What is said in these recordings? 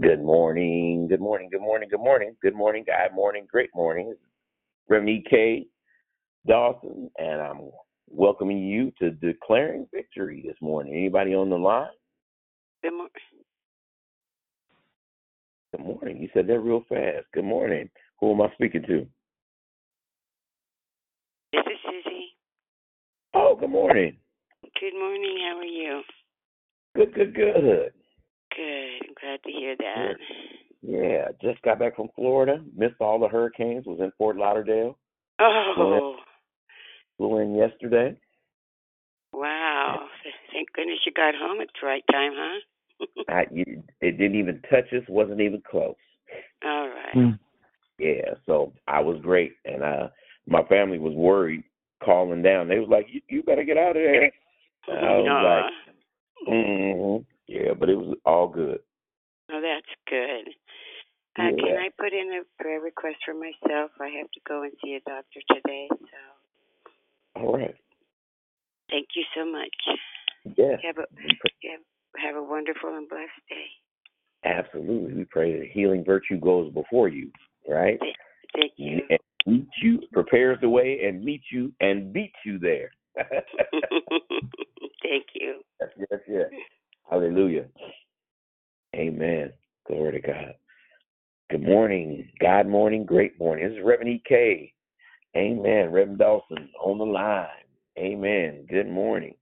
Good morning, good morning, good morning, good morning, good morning, God morning, great morning. Reverend K. Dawson, and I'm welcoming you to declaring victory this morning. Anybody on the line? Good morning. Good morning. You said that real fast. Good morning. Who am I speaking to? This is Susie. Oh, good morning. Good morning. How are you? Good, good, good. Good. I'm glad to hear that. Yeah, just got back from Florida. Missed all the hurricanes. Was in Fort Lauderdale. Oh, Flew in yesterday. wow. Thank goodness you got home at the right time, huh? I, you, it didn't even touch us. wasn't even close. All right. Yeah, so I was great, and uh, my family was worried, calling down. They was like, "You, you better get out of there." And I was Aw. like, mm "Yeah," but it was all good. Oh, that's good. Uh, Can I put in a prayer request for myself? I have to go and see a doctor today, so All right. thank you so much. Yeah, Have a have, have a wonderful and blessed day. absolutely. We pray that healing virtue goes before you, right? Thank you. And meet you, prepares the way, and meet you and beat you there. Thank you. Yes, yes, yes. Hallelujah. Amen. Glory to God. Good morning. God morning, great morning. This is Reverend E.K. Amen. Reverend Dawson on the line. Amen. Good morning.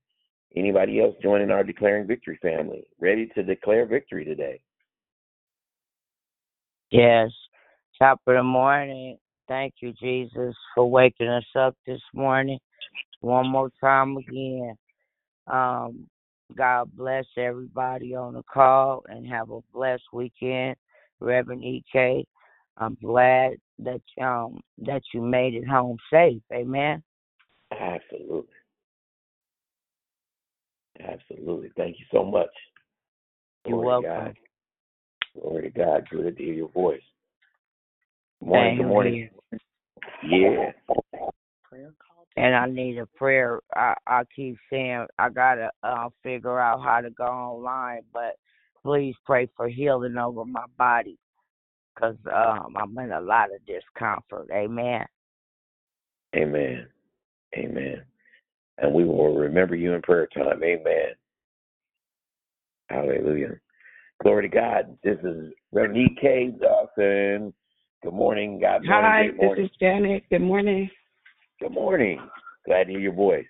Anybody else joining our Declaring Victory family? Ready to declare victory today? Yes. Top of the morning. Thank you, Jesus, for waking us up this morning. One more time again. Um, God bless everybody on the call and have a blessed weekend. Reverend EK, I'm glad that um that you made it home safe. Amen. Absolutely. Absolutely. Thank you so much. You're Glory to welcome. God. Glory to God. Good to hear your voice. Good morning. Same Good morning. here. Yeah. And I need a prayer. I I keep saying I gotta uh, figure out how to go online, but please pray for healing over my body, cause um I'm in a lot of discomfort. Amen. Amen. Amen. And we will remember you in prayer time. Amen. Hallelujah. Glory to God. This is Reverend E.K. Dawson. Good morning. God morning. Hi, Great this is Janet. Good morning. Good morning. Glad to hear your voice.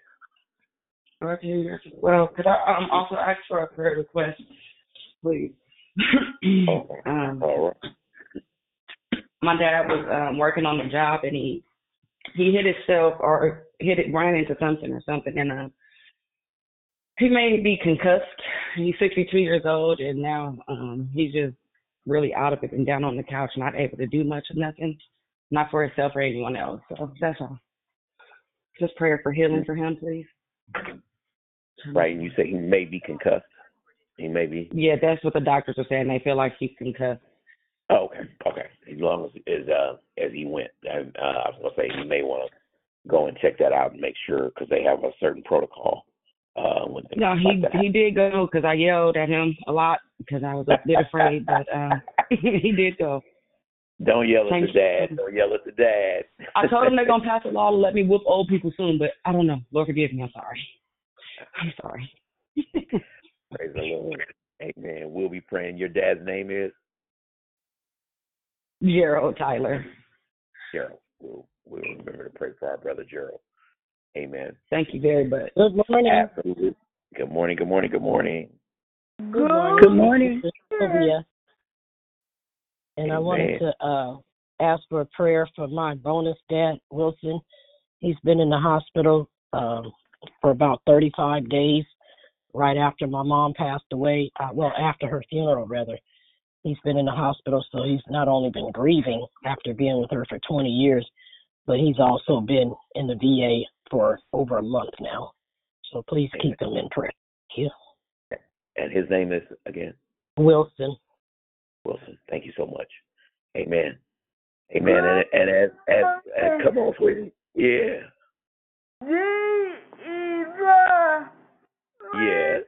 Okay. Well, could I um, also ask for a prayer request, please? Okay. um, All right. my dad was um, working on the job and he he hit himself or hit it ran into something or something and um he may be concussed. He's 62 years old and now um he's just really out of it and down on the couch, not able to do much of nothing, not for himself or anyone else. So that's all. Just prayer for healing for him, please. Right. And you say he may be concussed. He may be. Yeah, that's what the doctors are saying. They feel like he's concussed. Oh, okay. Okay. As long as as uh as he went, and uh, I was gonna say you may want to go and check that out and make sure because they have a certain protocol. Uh, when No, like he he did go because I yelled at him a lot because I was a bit afraid, but uh, he did go. Don't yell at Thank the dad. Don't yell at the dad. I told him they're gonna pass a law to let me whoop old people soon, but I don't know. Lord forgive me. I'm sorry. I'm sorry. Praise the Lord. Amen. We'll be praying. Your dad's name is Gerald Tyler. Gerald. We'll, we'll remember to pray for our brother Gerald. Amen. Thank you very much. Good morning. Absolutely. Good morning. Good morning. Good morning. Good morning. Good morning. This is And I wanted to uh, ask for a prayer for my bonus dad, Wilson. He's been in the hospital um, for about 35 days right after my mom passed away. Uh, well, after her funeral, rather. He's been in the hospital, so he's not only been grieving after being with her for 20 years, but he's also been in the VA for over a month now. So please keep him in prayer. Thank you. And his name is again Wilson. Wilson. Thank you so much. Amen. Amen. And, and as, as as come on, sweetie. Yeah. Yes.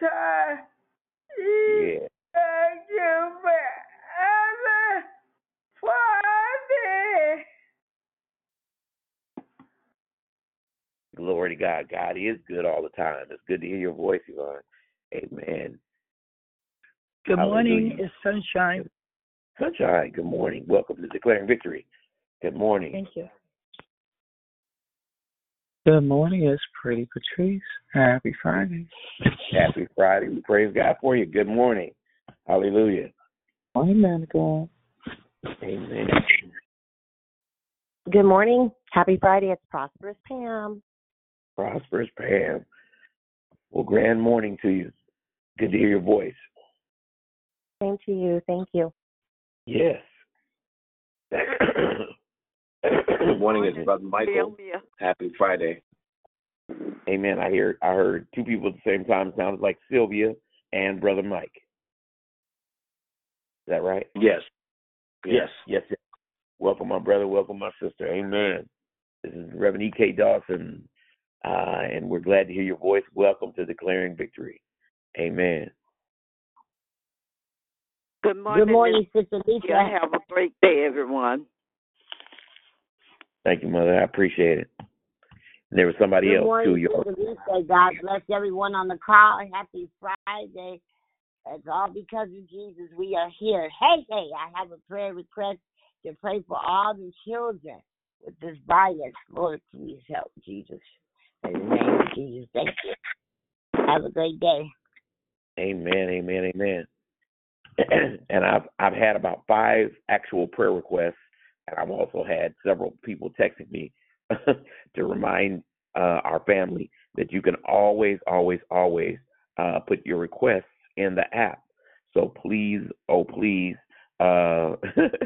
time. Yeah. Thank you for every Friday. Glory to God. God is good all the time. It's good to hear your voice, Yvonne. Amen. Good morning. It's sunshine. Sunshine, good morning. Welcome to Declaring Victory. Good morning. Thank you. Good morning, it's Pretty Patrice. Happy Friday. Happy Friday. We praise God for you. Good morning. Hallelujah. Morning, man of God. Amen. Good morning. Happy Friday. It's Prosperous Pam. Prosperous Pam. Well, grand morning to you. Good to hear your voice. Same to you. Thank you. Yes. Good morning, it's Brother Michael. Sylvia. Happy Friday. Amen. I hear I heard two people at the same time. Sounds like Sylvia and Brother Mike. Is that right? Yes. Yes. Yes. yes. Welcome, my brother. Welcome, my sister. Amen. This is Reverend E.K. Dawson, uh, and we're glad to hear your voice. Welcome to Declaring Victory. Amen. Good morning. Good morning, Sister Cynthia. Lisa. Have a great day, everyone. Thank you, Mother. I appreciate it. And there was somebody Good else morning, too. Y'all. Sister Lisa. God bless everyone on the call. Happy Friday. It's all because of Jesus we are here. Hey, hey, I have a prayer request to pray for all the children with this virus. Lord, please help Jesus. In the name of Jesus, thank you. Have a great day. Amen, amen, amen. and I've I've had about five actual prayer requests, and I've also had several people texting me to remind uh, our family that you can always, always, always uh, put your requests in the app. So please, oh please, uh,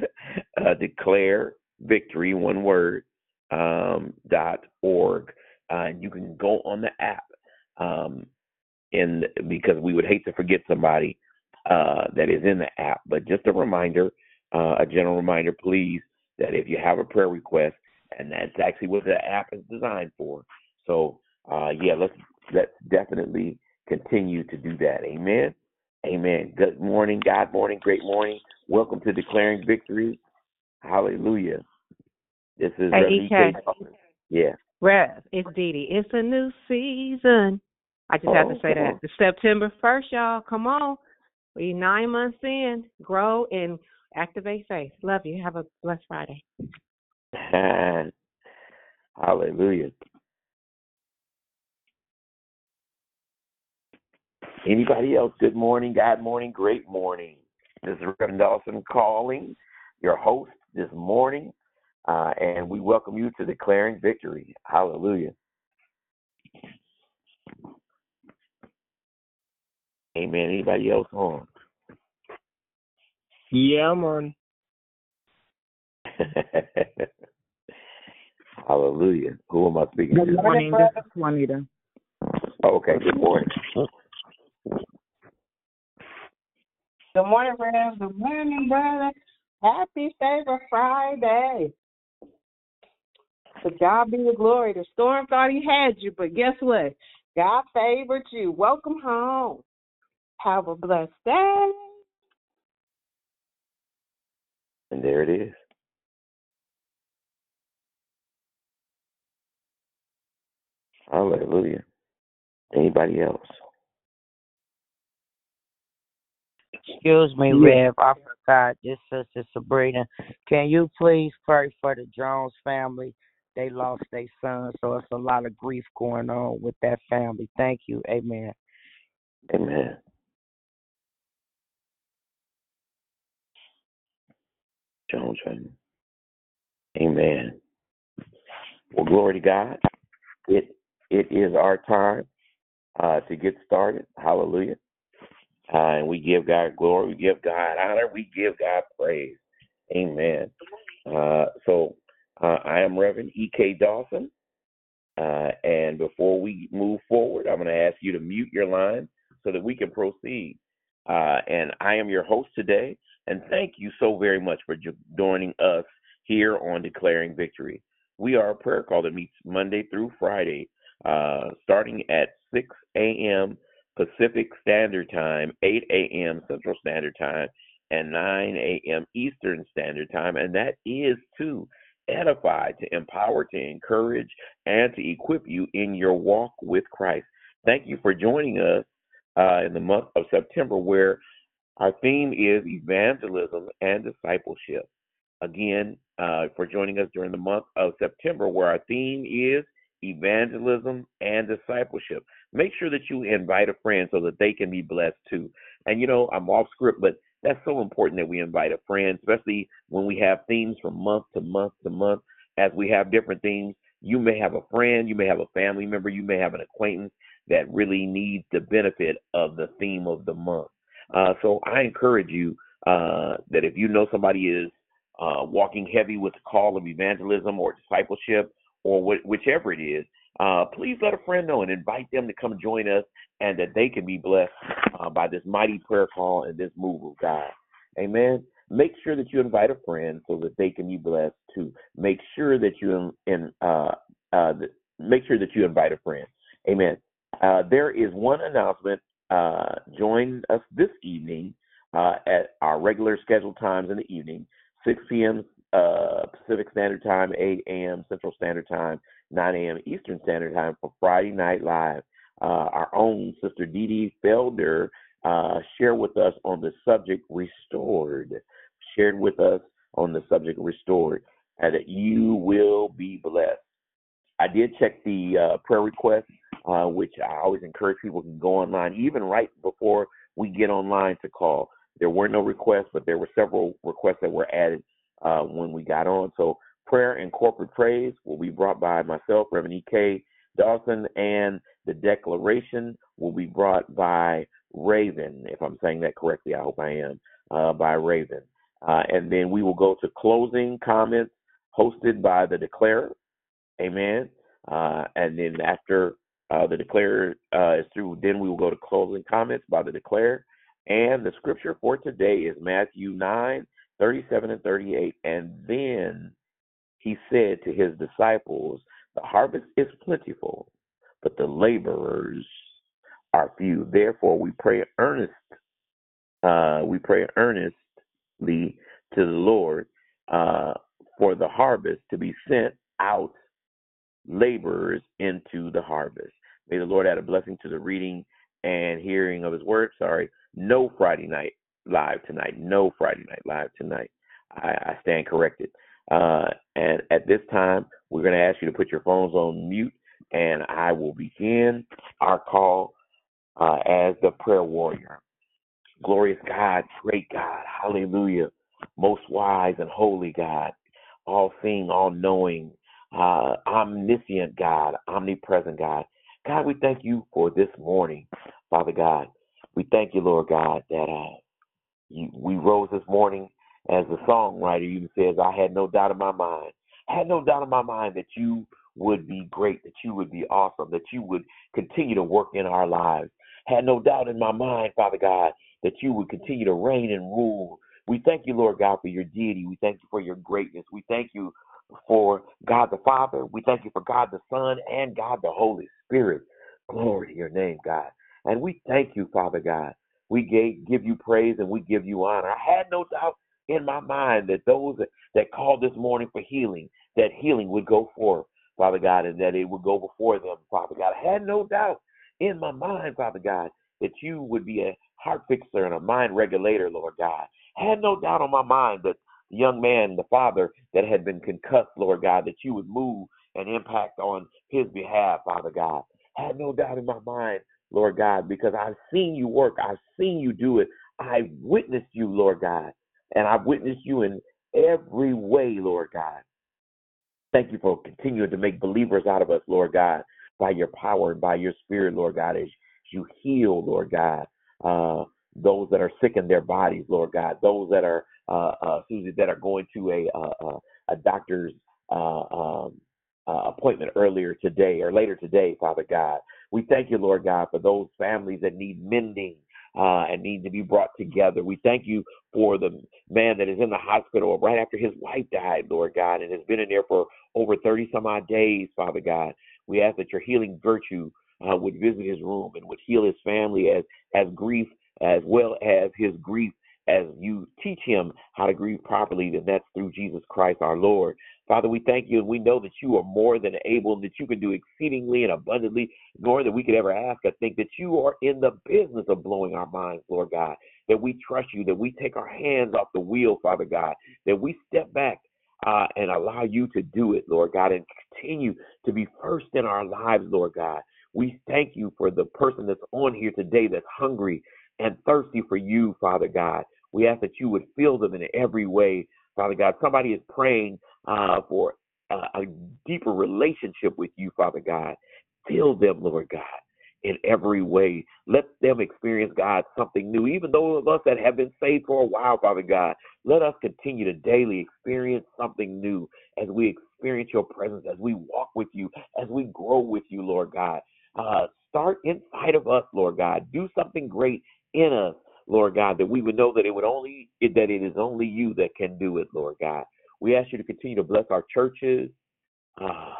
uh, declare victory, one word, um, dot org, uh, and you can go on the app. Um, in because we would hate to forget somebody uh, that is in the app. But just a reminder, uh, a general reminder, please, that if you have a prayer request, and that's actually what the app is designed for. So uh, yeah, let's let's definitely continue to do that. Amen. Amen. Good morning, God morning, great morning. Welcome to Declaring Victory. Hallelujah. This is Reverend. Yeah. Rev, it's Dee Dee. It's a new season. I just have to Oh, say that. Oh. It's September 1st, y'all. Come on. We nine months in. Grow and activate faith. Love you. Have a blessed Friday. Hallelujah. Anybody else? Good morning, God morning, great morning. This is Reverend Dawson calling, your host this morning, uh, and we welcome you to Declaring Victory. Hallelujah. Amen. Anybody else on? Yeah, I'm on. Hallelujah. Who am I speaking Good to? morning, this is Juanita. Oh, okay, good morning. Good morning, Rev. Good morning, brother. Happy Favor Friday. To God be the glory. The storm thought he had you, but guess what? God favored you. Welcome home. Have a blessed day. And there it is. Hallelujah. Anybody else? Excuse me, Yeah. Rev. I forgot. This Sister Sabrina. Can you please pray for the Jones family? They lost their son, so it's a lot of grief going on with that family. Thank you. Amen. Amen. Family. Amen. Well, glory to God. It it is our time uh, to get started. Hallelujah. Uh, and we give God glory. We give God honor. We give God praise. Amen. Uh, so uh, I am Reverend E.K. Dawson. Uh, and before we move forward, I'm going to ask you to mute your line so that we can proceed. Uh, and I am your host today. And thank you so very much for joining us here on Declaring Victory. We are a prayer call that meets Monday through Friday, uh, starting at 6 a.m. Pacific Standard Time, 8 a.m. Central Standard Time, and 9 a.m. Eastern Standard Time. And that is to edify, to empower, to encourage, and to equip you in your walk with Christ. Thank you for joining us uh, in the month of September, where our theme is evangelism and discipleship. Again, uh, for joining us during the month of September, where our theme is evangelism and discipleship. Make sure that you invite a friend so that they can be blessed too. And you know, I'm off script, but that's so important that we invite a friend, especially when we have themes from month to month to month. As we have different themes, you may have a friend, you may have a family member, you may have an acquaintance that really needs the benefit of the theme of the month. Uh, so I encourage you uh, that if you know somebody is uh, walking heavy with the call of evangelism or discipleship or wh- whichever it is, uh, please let a friend know and invite them to come join us and that they can be blessed uh, by this mighty prayer call and this move of God. Amen. Make sure that you invite a friend so that they can be blessed too. Make sure that you in, uh, uh, make sure that you invite a friend. Amen. Uh, there is one announcement. Uh, join us this evening uh, at our regular scheduled times in the evening, 6 p.m. Uh, Pacific Standard Time, 8 a.m. Central Standard Time, 9 a.m. Eastern Standard Time for Friday Night Live. Uh, our own Sister Dee Dee Felder uh, shared with us on the subject restored. Shared with us on the subject restored, and that you will be blessed. I did check the uh, prayer request, uh, which I always encourage people can go online, even right before we get online to call. There were no requests, but there were several requests that were added uh, when we got on. So prayer and corporate praise will be brought by myself, Reverend E.K. Dawson, and the declaration will be brought by Raevyn, if I'm saying that correctly. I hope I am, uh, by Raevyn. Uh, and then we will go to closing comments hosted by the declarer. Amen. Uh, and then after uh, the declarer uh, is through, then we will go to closing comments by the declarer. And the scripture for today is Matthew 9, 37 and 38. And then he said to his disciples, The harvest is plentiful, but the laborers are few. Therefore, we pray earnest. Uh, we pray earnestly to the Lord uh, for the harvest to be sent out laborers into the harvest. May the Lord add a blessing to the reading and hearing of His word. Sorry, no Friday night live tonight. No Friday night live tonight. I, I stand corrected. Uh, and at this time, we're going to ask you to put your phones on mute, and I will begin our call uh, as the prayer warrior. Glorious God, great God, hallelujah, most wise and holy God, all seeing, all knowing, uh, omniscient God, omnipresent God. God, we thank you for this morning, Father God. We thank you, Lord God, that uh, you, we rose this morning as the songwriter even says, I had no doubt in my mind. I had no doubt in my mind that you would be great, that you would be awesome, that you would continue to work in our lives. Had no doubt in my mind, Father God, that you would continue to reign and rule. We thank you, Lord God, for your deity. We thank you for your greatness. We thank you for God the Father. We thank you for God the Son and God the Holy Spirit. Glory to your name, God. And we thank you, Father God. We gave, give you praise and we give you honor. I had no doubt in my mind that those that, called this morning for healing, that healing would go forth, Father God, and that it would go before them, Father God. I had no doubt in my mind, Father God, that you would be a heart fixer and a mind regulator, Lord God. I had no doubt on my mind that the young man, the father that had been concussed, Lord God, that you would move and impact on his behalf, Father God. I had no doubt in my mind, Lord God, because I've seen you work. I've seen you do it. I've witnessed you, Lord God. And I've witnessed you in every way, Lord God. Thank you for continuing to make believers out of us, Lord God, by your power and by your spirit, Lord God, as you heal, Lord God, uh, those that are sick in their bodies, Lord God, those that are, uh, uh, Susie, that are going to a, uh, a doctor's uh, um, uh, appointment earlier today or later today, Father God. We thank you, Lord God, for those families that need mending uh, and need to be brought together. We thank you for the man that is in the hospital right after his wife died, Lord God, and has been in there for over 30 some odd days, Father God. We ask that your healing virtue uh, would visit his room and would heal his family as as grief as well as his grief as you teach him how to grieve properly, then that's through Jesus Christ our Lord. Father, we thank you and we know that you are more than able and that you can do exceedingly and abundantly more than we could ever ask. I think that you are in the business of blowing our minds, Lord God, that we trust you, that we take our hands off the wheel, Father God, that we step back uh, and allow you to do it, Lord God, and continue to be first in our lives, Lord God. We thank you for the person that's on here today that's hungry and thirsty for you, Father God. We ask that you would fill them in every way, Father God. Somebody is praying uh, for a, a deeper relationship with you, Father God. Fill them, Lord God, in every way. Let them experience, God, something new. Even those of us that have been saved for a while, Father God, let us continue to daily experience something new as we experience your presence, as we walk with you, as we grow with you, Lord God. Uh, start inside of us, Lord God. Do something great in us, Lord God, that we would know that it would only that it is only you that can do it, Lord God. We ask you to continue to bless our churches. Uh,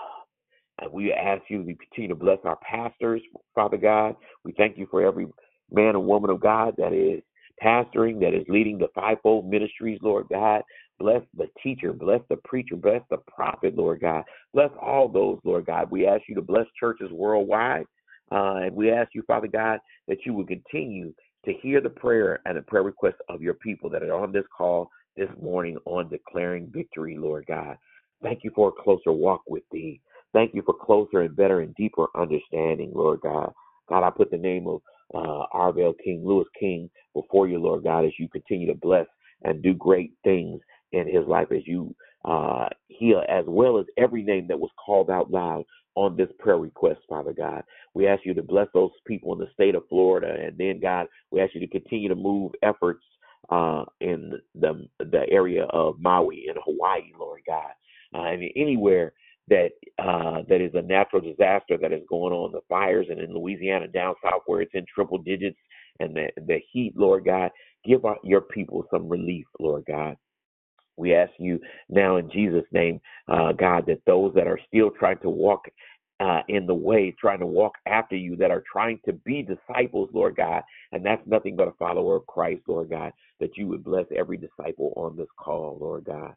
and we ask you to continue to bless our pastors, Father God. We thank you for every man and woman of God that is pastoring, that is leading the fivefold ministries, Lord God. Bless the teacher, bless the preacher, bless the prophet, Lord God. Bless all those, Lord God. We ask you to bless churches worldwide. Uh, and we ask you, Father God, that you would continue to hear the prayer and the prayer requests of your people that are on this call this morning on declaring victory, Lord God. Thank you for a closer walk with thee. Thank you for closer and better and deeper understanding, Lord God. God, I put the name of uh, Arvell King, Lewis King, before you, Lord God, as you continue to bless and do great things in his life as you uh, heal, as well as every name that was called out loud on this prayer request, Father God. We ask you to bless those people in the state of Florida, and then God, we ask you to continue to move efforts uh, in the the area of Maui in Hawaii, Lord God, uh, and anywhere that uh, that is a natural disaster that is going on, the fires, and in Louisiana down south where it's in triple digits, and the the heat, Lord God, give our, your people some relief, Lord God. We ask you now in Jesus' name, uh, God, that those that are still trying to walk uh, in the way, trying to walk after you, that are trying to be disciples, Lord God, and that's nothing but a follower of Christ, Lord God, that you would bless every disciple on this call, Lord God,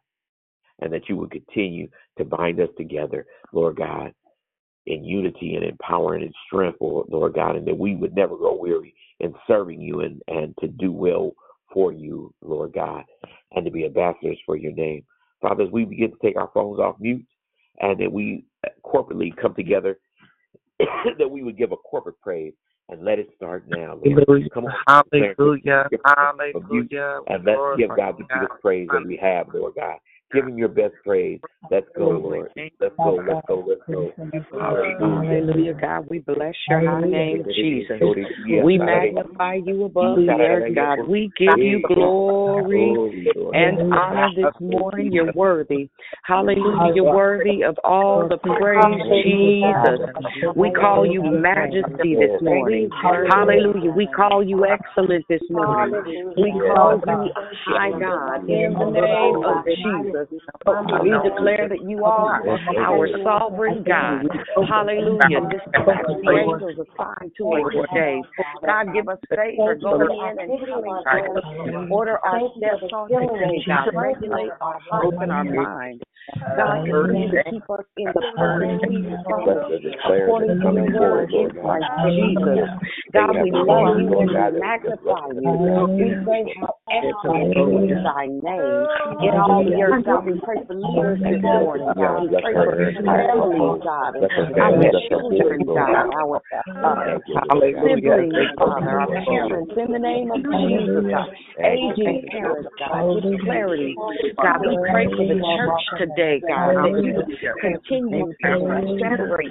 and that you would continue to bind us together, Lord God, in unity and in power and in strength, Lord God, and that we would never grow weary in serving you and, and to do well for you, Lord God, and to be ambassadors for your name. Father, as we begin to take our phones off mute and that we uh, corporately come together, that we would give a corporate praise and let it start now. Lord. Come on. Hallelujah. Hallelujah. And let's give God the biggest praise that we have, Lord God. Give him your best praise. Let's go, Lord. Let's go, let's go, let's go. Hallelujah, God. We bless your high name, Jesus. We magnify you above the earth, God. We give you glory and honor this morning. You're worthy. Hallelujah. You're worthy of all the praise, Jesus. We call you majesty this morning. Hallelujah. We call you excellent this morning. We call you high God in the name of Jesus. We declare that you are our sovereign God. Hallelujah. Dispatch the angels assigned to us today. God, give us favor going in and coming out. Order our steps on today, God. Regulate our hearts and our minds. God, continue to keep us in the perfect peace, according to your word in Christ Jesus. God, we love you and we magnify you. We say how excellent is thy name? In all the earth. God, we pray for leaders this morning, God. We pray for families, God, our children, God, our uh, siblings, Father, our parents, in the name of Jesus, God. Aging parents, God, give clarity. God, we pray for the church today, God, that you would continue to separate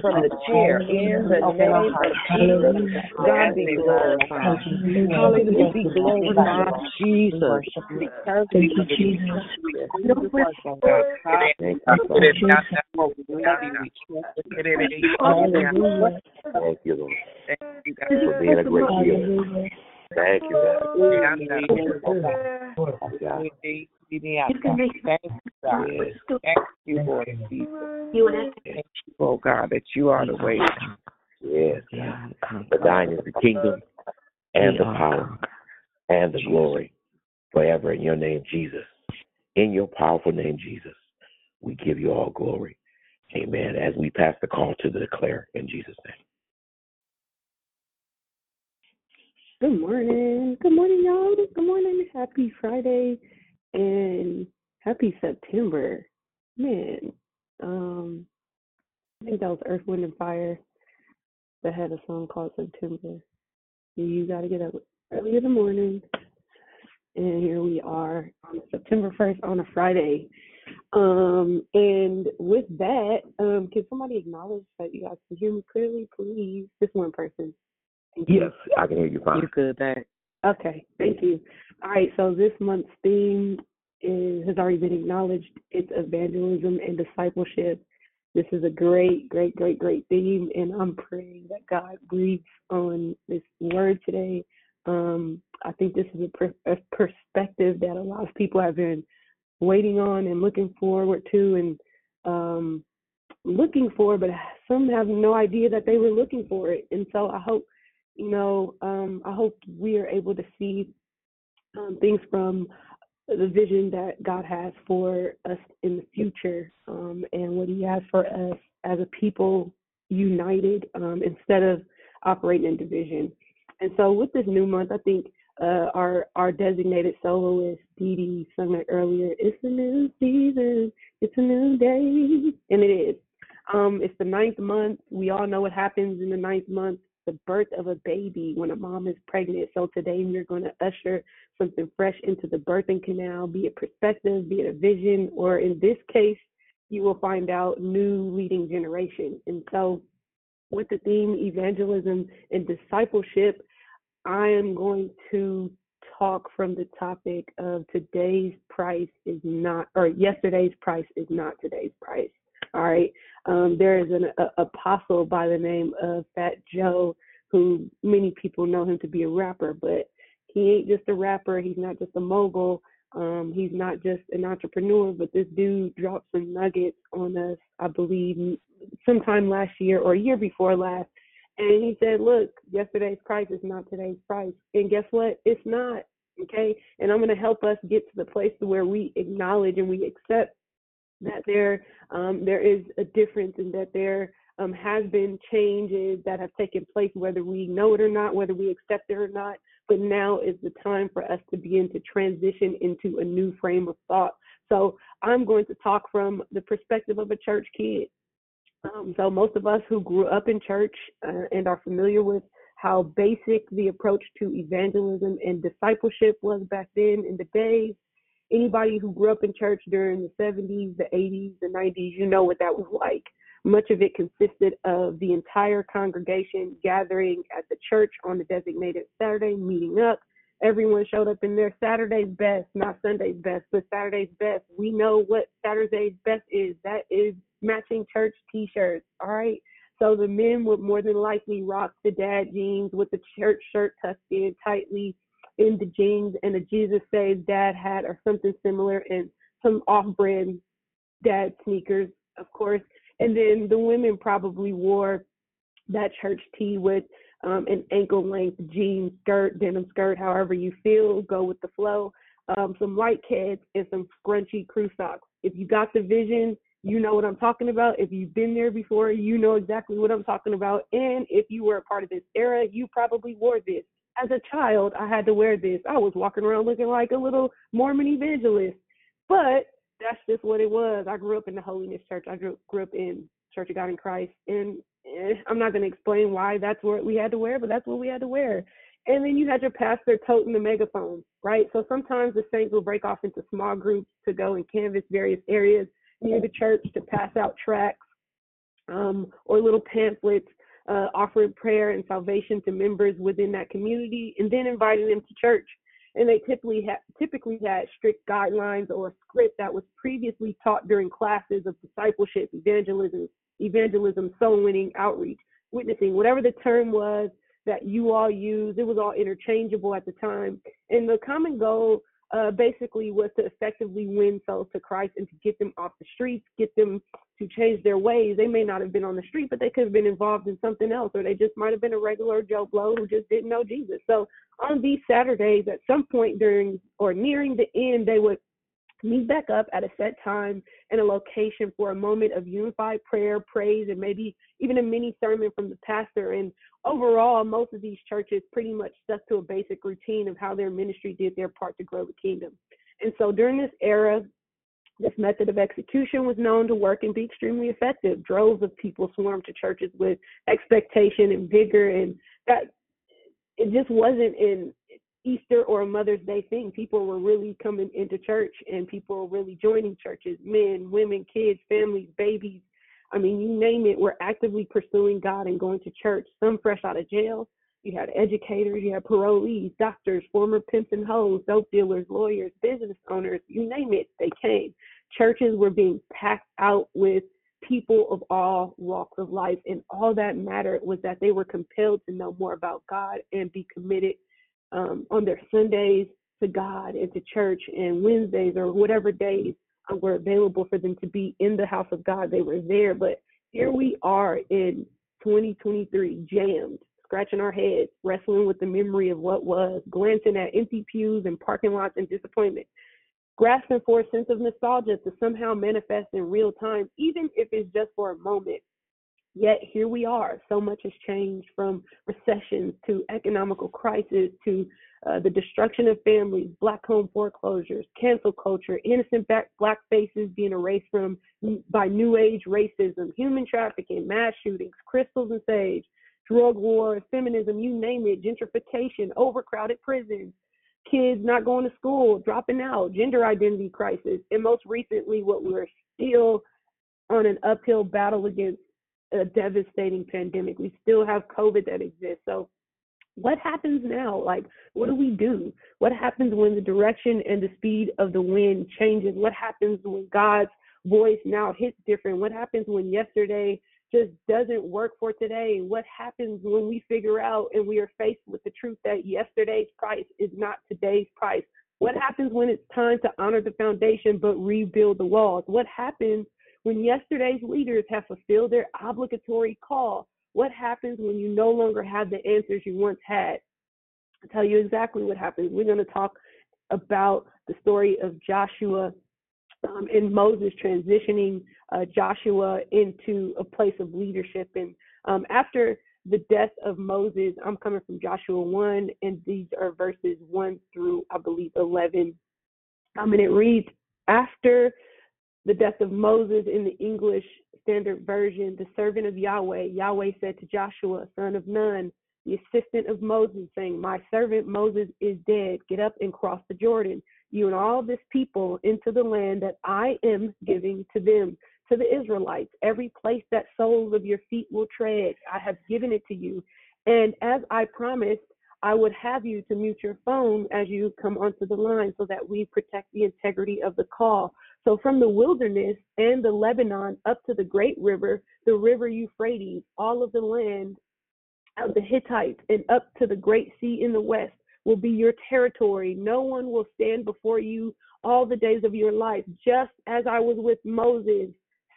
from the tare in the name of Jesus. God be glorified. Hallelujah. Be glorified, Jesus. Because we Thank you, Lord. Thank you for being a great healer. Thank you, God. God. Thank you, Lord Jesus. Thank you, oh God, that you are the way. Yes, God. For thine is the kingdom and the power and the glory forever in your name, Jesus. In your powerful name, Jesus, we give you all glory. Amen. As we pass the call to the declare in Jesus' name. Good morning. Good morning, y'all. Good morning. Happy Friday and happy September. Man, um, I think that was Earth, Wind, and Fire that had a song called September. You got to get up early in the morning. And here we are on September 1st on a Friday. Um, and with that, um, can somebody acknowledge that you guys can hear me clearly, please? Just one person. Yes. I can hear you fine. You're good. Okay, thank you. All right, so this month's theme is, has already been acknowledged. It's evangelism and discipleship. This is a great, great, great, great theme, and I'm praying that God breathes on this word today. Um, I think this is a, per- a perspective that a lot of people have been waiting on and looking forward to, and um, looking for, but some have no idea that they were looking for it. And so I hope, you know, um, I hope we are able to see um, things from the vision that God has for us in the future um, and what He has for us as a people united um, instead of operating in division. And so, with this new month, I think uh, our our designated soloist Dee Dee sung that earlier. It's a new season, it's a new day, and it is. Um, it's the ninth month. We all know what happens in the ninth month the birth of a baby when a mom is pregnant. So today we're going to usher something fresh into the birthing canal, be it perspective, be it a vision, or in this case, you will find out new leading generation. And so with the theme evangelism and discipleship, I am going to talk from the topic of today's price is not, or yesterday's price is not today's price. All right. Um, there is an a, apostle by the name of Fat Joe, who many people know him to be a rapper, but he ain't just a rapper. He's not just a mogul. Um, he's not just an entrepreneur, but this dude dropped some nuggets on us, I believe, sometime last year or year before last. And he said, Look, yesterday's price is not today's price. And guess what? It's not. Okay. And I'm going to help us get to the place where we acknowledge and we accept that there um, there is a difference and that there um, has been changes that have taken place, whether we know it or not, whether we accept it or not. But now is the time for us to begin to transition into a new frame of thought. So I'm going to talk from the perspective of a church kid. Um, so most of us who grew up in church uh, and are familiar with how basic the approach to evangelism and discipleship was back then in the days anybody who grew up in church during the 70s, the 80s, the 90s, you know what that was like. Much of it consisted of the entire congregation gathering at the church on the designated Saturday, meeting up. Everyone showed up in their Saturday's best, not Sunday's best, but Saturday's best. We know what Saturday's best is. That is matching church t shirts. All right. So the men would more than likely rock the dad jeans with the church shirt tucked in tightly in the jeans and the Jesus Saves Dad hat or something similar and some off brand dad sneakers, of course. And then the women probably wore that church tee with um, an ankle length jean skirt, denim skirt, however you feel, go with the flow. Um, some white Keds and some scrunchy crew socks. If you got the vision, you know what I'm talking about. If you've been there before, you know exactly what I'm talking about. And if you were a part of this era, you probably wore this as a child, I had to wear this. I was walking around looking like a little Mormon evangelist. But that's just what it was. I grew up in the Holiness Church. I grew, grew up in Church of God in Christ. And eh, I'm not going to explain why that's what we had to wear, but that's what we had to wear. And then you had your pastor toting the megaphone, right? So sometimes the saints will break off into small groups to go and canvass various areas near the church to pass out tracts um, or little pamphlets uh, offering prayer and salvation to members within that community, and then inviting them to church. And they typically ha- typically had strict guidelines or a script that was previously taught during classes of discipleship, evangelism, evangelism, soul winning, outreach, witnessing, whatever the term was that you all used. It was all interchangeable at the time. And the common goal uh, basically was to effectively win souls to Christ and to get them off the streets, get them to change their ways. They may not have been on the street, but they could have been involved in something else, or they just might have been a regular Joe Blow who just didn't know Jesus. So on these Saturdays, at some point during or nearing the end, they would meet back up at a set time and a location for a moment of unified prayer, praise, and maybe even a mini sermon from the pastor. And overall, most of these churches pretty much stuck to a basic routine of how their ministry did their part to grow the kingdom. And so during this era, this method of execution was known to work and be extremely effective. Droves of people swarmed to churches with expectation and vigor, and that it just wasn't in Easter or a Mother's Day thing. People were really coming into church and people were really joining churches men, women, kids, families, babies. I mean, you name it, we're actively pursuing God and going to church. Some fresh out of jail. You had educators, you had parolees, doctors, former pimps and hoes, dope dealers, lawyers, business owners, you name it, they came. Churches were being packed out with people of all walks of life, and all that mattered was that they were compelled to know more about God and be committed um, on their Sundays to God and to church, and Wednesdays or whatever days uh, were available for them to be in the house of God. They were there, but here we are in 2023, jammed, scratching our heads, wrestling with the memory of what was, glancing at empty pews and parking lots and disappointment, grasping for a sense of nostalgia to somehow manifest in real time, even if it's just for a moment. Yet here we are. So much has changed from recessions to economical crisis to uh, the destruction of families, black home foreclosures, cancel culture, innocent black, black faces being erased from by new age racism, human trafficking, mass shootings, crystals and sage, drug wars, feminism, you name it, gentrification, overcrowded prisons, kids not going to school, dropping out, gender identity crisis, and most recently, what we're still on an uphill battle against a devastating pandemic. We still have COVID that exists. So, what happens now? Like, what do we do? What happens when the direction and the speed of the wind changes? What happens when God's voice now hits different? What happens when yesterday just doesn't work for today? What happens when we figure out and we are faced with the truth that yesterday's price is not today's price? What happens when it's time to honor the foundation but rebuild the walls? What happens when yesterday's leaders have fulfilled their obligatory call? What happens when you no longer have the answers you once had? I'll tell you exactly what happens. We're going to talk about the story of Joshua um, and Moses transitioning uh, Joshua into a place of leadership. And um, after the death of Moses, I'm coming from Joshua 1, and these are verses 1 through, I believe, 11. Um, and it reads, After the death of Moses in the English Standard Version, the servant of Yahweh, Yahweh said to Joshua, son of Nun, the assistant of Moses, saying, My servant Moses is dead. Get up and cross the Jordan you and all this people into the land that I am giving to them, to the Israelites. Every place that soles of your feet will tread, I have given it to you. And as I promised, I would have you to mute your phone as you come onto the line so that we protect the integrity of the call. So, from the wilderness and the Lebanon up to the great river, the river Euphrates, all of the land of the Hittites, and up to the great sea in the west, will be your territory. No one will stand before you all the days of your life. Just as I was with Moses,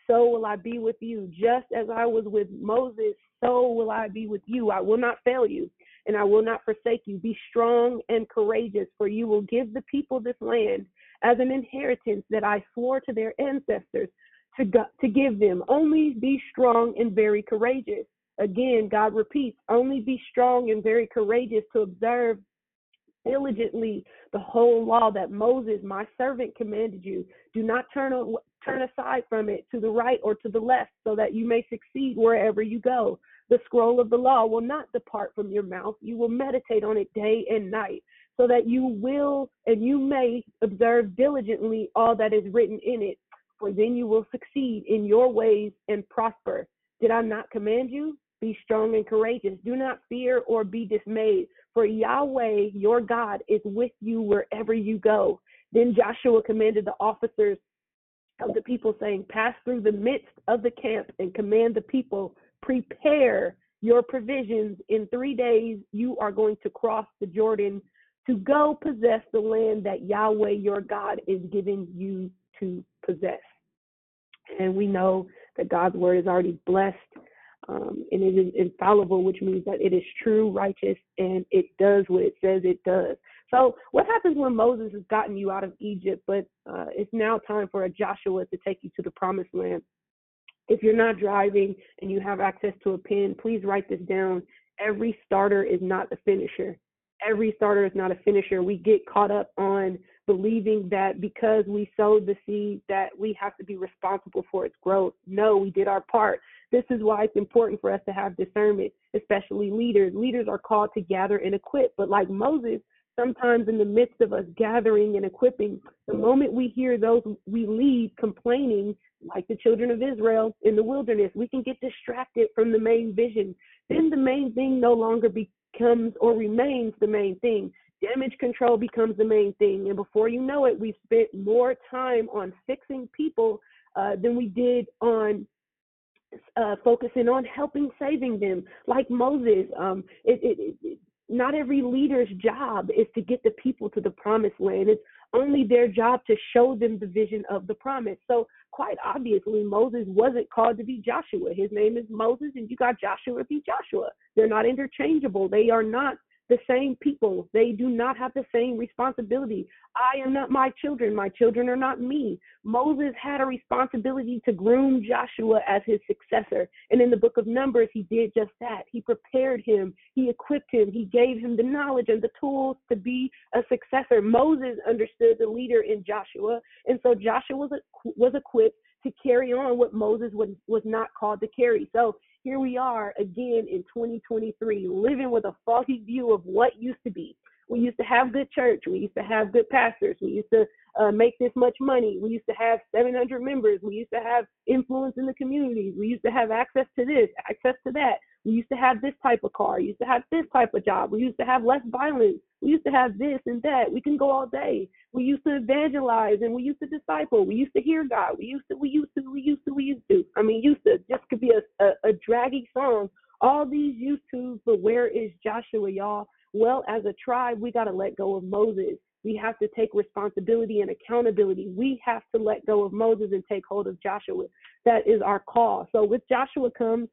so will I be with you. Just as I was with Moses, so will I be with you. I will not fail you and I will not forsake you. Be strong and courageous, for you will give the people this land as an inheritance that I swore to their ancestors to, to give them. Only be strong and very courageous. Again, God repeats, only be strong and very courageous to observe diligently the whole law that Moses, my servant, commanded you. Do not turn turn aside from it to the right or to the left, so that you may succeed wherever you go. The scroll of the law will not depart from your mouth. You will meditate on it day and night, so that you will and you may observe diligently all that is written in it. For then you will succeed in your ways and prosper. Did I not command you? Be strong and courageous. Do not fear or be dismayed, for Yahweh, your God, is with you wherever you go. Then Joshua commanded the officers of the people, saying, Pass through the midst of the camp and command the people, prepare your provisions. In three days, you are going to cross the Jordan to go possess the land that Yahweh, your God, is giving you to possess. And we know that God's word is already blessed um, and it is infallible, which means that it is true, righteous, and it does what it says it does. So, what happens when Moses has gotten you out of Egypt, but uh, it's now time for a Joshua to take you to the promised land? If you're not driving and you have access to a pen, please write this down. Every starter is not the finisher. Every starter is not a finisher. We get caught up on believing that because we sowed the seed that we have to be responsible for its growth. No, we did our part. This is why it's important for us to have discernment, especially leaders. Leaders are called to gather and equip, but like Moses, sometimes in the midst of us gathering and equipping, the moment we hear those we lead complaining, like the children of Israel in the wilderness, we can get distracted from the main vision. Then the main thing no longer becomes or remains the main thing. Damage control becomes the main thing. And before you know it, we've spent more time on fixing people uh, than we did on uh, focusing on helping saving them. Like Moses, um, it, it, it, not every leader's job is to get the people to the promised land. It's only their job to show them the vision of the promise. So, quite obviously, Moses wasn't called to be Joshua. His name is Moses, and you got Joshua to be Joshua. They're not interchangeable. They are not the same people. They do not have the same responsibility. I am not my children. My children are not me. Moses had a responsibility to groom Joshua as his successor. And in the book of Numbers, he did just that. He prepared him, he equipped him, he gave him the knowledge and the tools to be a successor. Moses understood the leader in Joshua. And so Joshua was, was equipped to carry on what Moses was, was not called to carry. So here we are again in 2023, living with a faulty view of what used to be. We used to have good church. We used to have good pastors. We used to uh, make this much money. We used to have 700 members. We used to have influence in the community. We used to have access to this, access to that. We used to have this type of car. We used to have this type of job. We used to have less violence. We used to have this and that. We can go all day. We used to evangelize and we used to disciple. We used to hear God. We used to, we used to, we used to, we used to. I mean, used to just could be a, a, a draggy song. All these used to, but where is Joshua, y'all? Well, as a tribe, we got to let go of Moses. We have to take responsibility and accountability. We have to let go of Moses and take hold of Joshua. That is our call. So with Joshua comes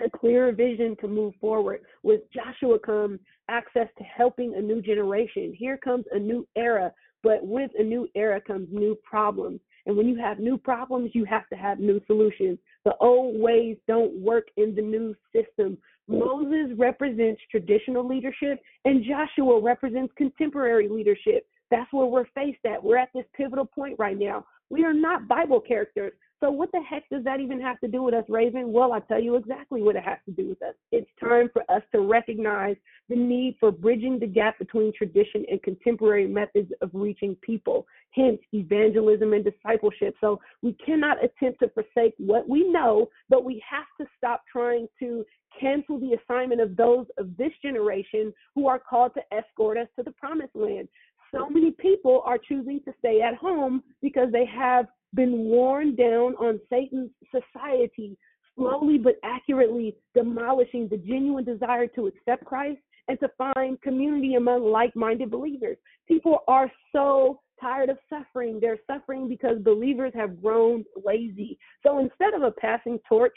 a clearer vision to move forward. With Joshua comes access to helping a new generation. Here comes a new era, but with a new era comes new problems. And when you have new problems, you have to have new solutions. The old ways don't work in the new system. Moses represents traditional leadership, and Joshua represents contemporary leadership. That's where we're faced at. We're at this pivotal point right now. We are not Bible characters. So what the heck does that even have to do with us, Raevyn? Well, I tell you exactly what it has to do with us. It's time for us to recognize the need for bridging the gap between tradition and contemporary methods of reaching people, hence evangelism and discipleship. So we cannot attempt to forsake what we know, but we have to stop trying to cancel the assignment of those of this generation who are called to escort us to the promised land. So many people are choosing to stay at home because they have been worn down on Satan's society, slowly but accurately demolishing the genuine desire to accept Christ and to find community among like minded believers. People are so tired of suffering. They're suffering because believers have grown lazy. So instead of a passing torch,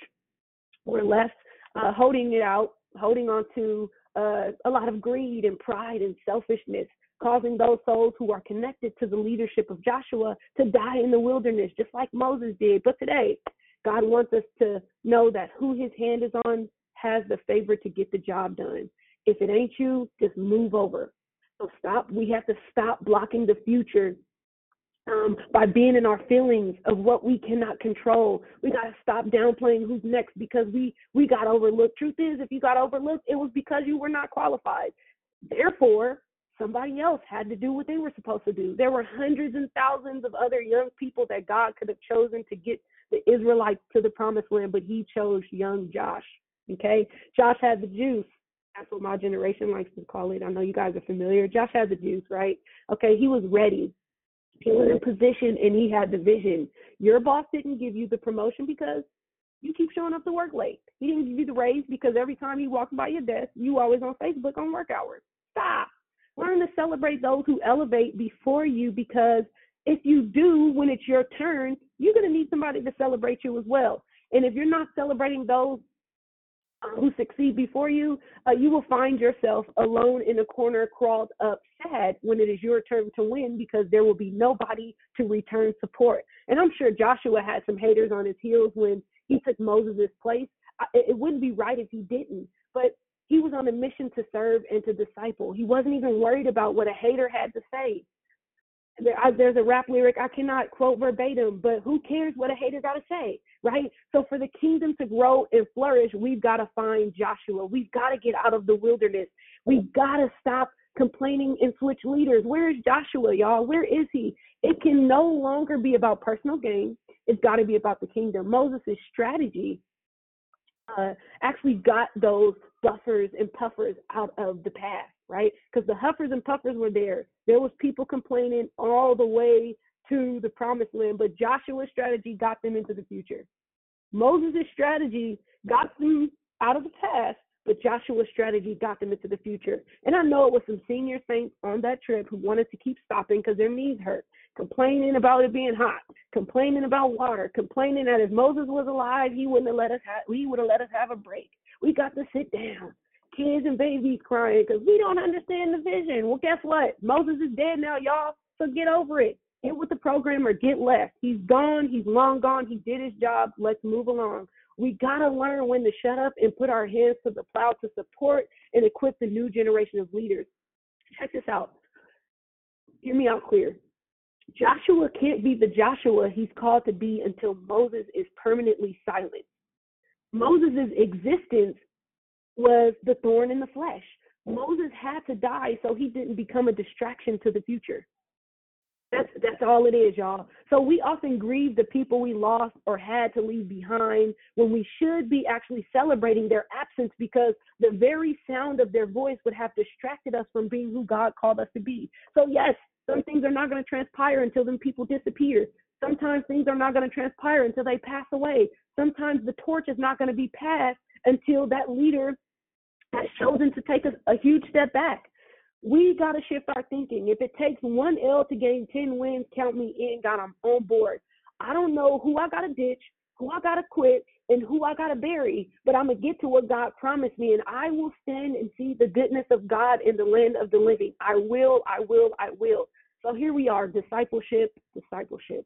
we're left uh, holding it out, holding on to uh, a lot of greed and pride and selfishness causing those souls who are connected to the leadership of Joshua to die in the wilderness, just like Moses did. But today, God wants us to know that who his hand is on has the favor to get the job done. If it ain't you, just move over. So stop. We have to stop blocking the future um, by being in our feelings of what we cannot control. We got to stop downplaying who's next because we we got overlooked. Truth is, if you got overlooked, it was because you were not qualified. Therefore, somebody else had to do what they were supposed to do. There were hundreds and thousands of other young people that God could have chosen to get the Israelites to the promised land, but he chose young Josh. Okay? Josh had the juice. That's what my generation likes to call it. I know you guys are familiar. Josh had the juice, right? Okay, he was ready. He was in position and he had the vision. Your boss didn't give you the promotion because you keep showing up to work late. He didn't give you the raise because every time he walks by your desk, you always on Facebook on work hours. Stop. Learn to celebrate those who elevate before you because if you do, when it's your turn, you're going to need somebody to celebrate you as well. And if you're not celebrating those uh, who succeed before you, uh, you will find yourself alone in a corner, crawled up, sad when it is your turn to win because there will be nobody to return support. And I'm sure Joshua had some haters on his heels when he took Moses' place. It wouldn't be right if he didn't, but he was on a mission to serve and to disciple. He wasn't even worried about what a hater had to say. There, I, there's a rap lyric I cannot quote verbatim, but who cares what a hater got to say, right? So for the kingdom to grow and flourish, we've got to find Joshua. We've got to get out of the wilderness. We've got to stop complaining and switch leaders. Where is Joshua, y'all? Where is he? It can no longer be about personal gain. It's got to be about the kingdom. Moses' strategy uh, actually got those buffers and puffers out of the past, right? Because the huffers and puffers were there. There was people complaining all the way to the promised land, but Joshua's strategy got them into the future. Moses' strategy got them out of the past, but Joshua's strategy got them into the future. And I know it was some senior saints on that trip who wanted to keep stopping because their knees hurt, complaining about it being hot, complaining about water, complaining that if Moses was alive, he wouldn't have let us have he would have let us have a break. We got to sit down. Kids and babies crying because we don't understand the vision. Well, guess what? Moses is dead now, y'all. So get over it. Get with the program or get left. He's gone. He's long gone. He did his job. Let's move along. We got to learn when to shut up and put our hands to the plow to support and equip the new generation of leaders. Check this out. Hear me out clear. Joshua can't be the Joshua he's called to be until Moses is permanently silent. Moses' existence was the thorn in the flesh. Moses had to die so he didn't become a distraction to the future. That's that's all it is, y'all. So we often grieve the people we lost or had to leave behind when we should be actually celebrating their absence because the very sound of their voice would have distracted us from being who God called us to be. So yes, some things are not going to transpire until them people disappear. Sometimes things are not going to transpire until they pass away. Sometimes the torch is not going to be passed until that leader has chosen to take a, a huge step back. We got to shift our thinking. If it takes one L to gain 10 wins, count me in. God, I'm on board. I don't know who I got to ditch, who I got to quit, and who I got to bury, but I'm going to get to what God promised me, and I will stand and see the goodness of God in the land of the living. I will, I will, I will. So here we are discipleship, discipleship.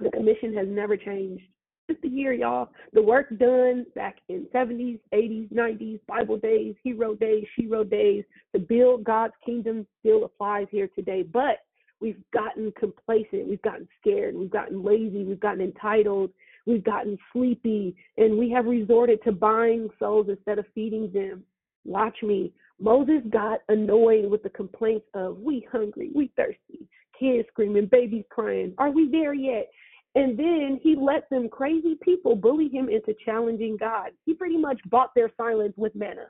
The commission has never changed. Just a year, y'all. The work done back in 70s, 80s, 90s, Bible days, hero days, shero days to build God's kingdom still applies here today. But we've gotten complacent, we've gotten scared, we've gotten lazy, we've gotten entitled, we've gotten sleepy, and we have resorted to buying souls instead of feeding them. Watch me. Moses got annoyed with the complaints of we hungry, we thirsty, kids screaming, babies crying. Are we there yet? And then he let them crazy people bully him into challenging God. He pretty much bought their silence with manna.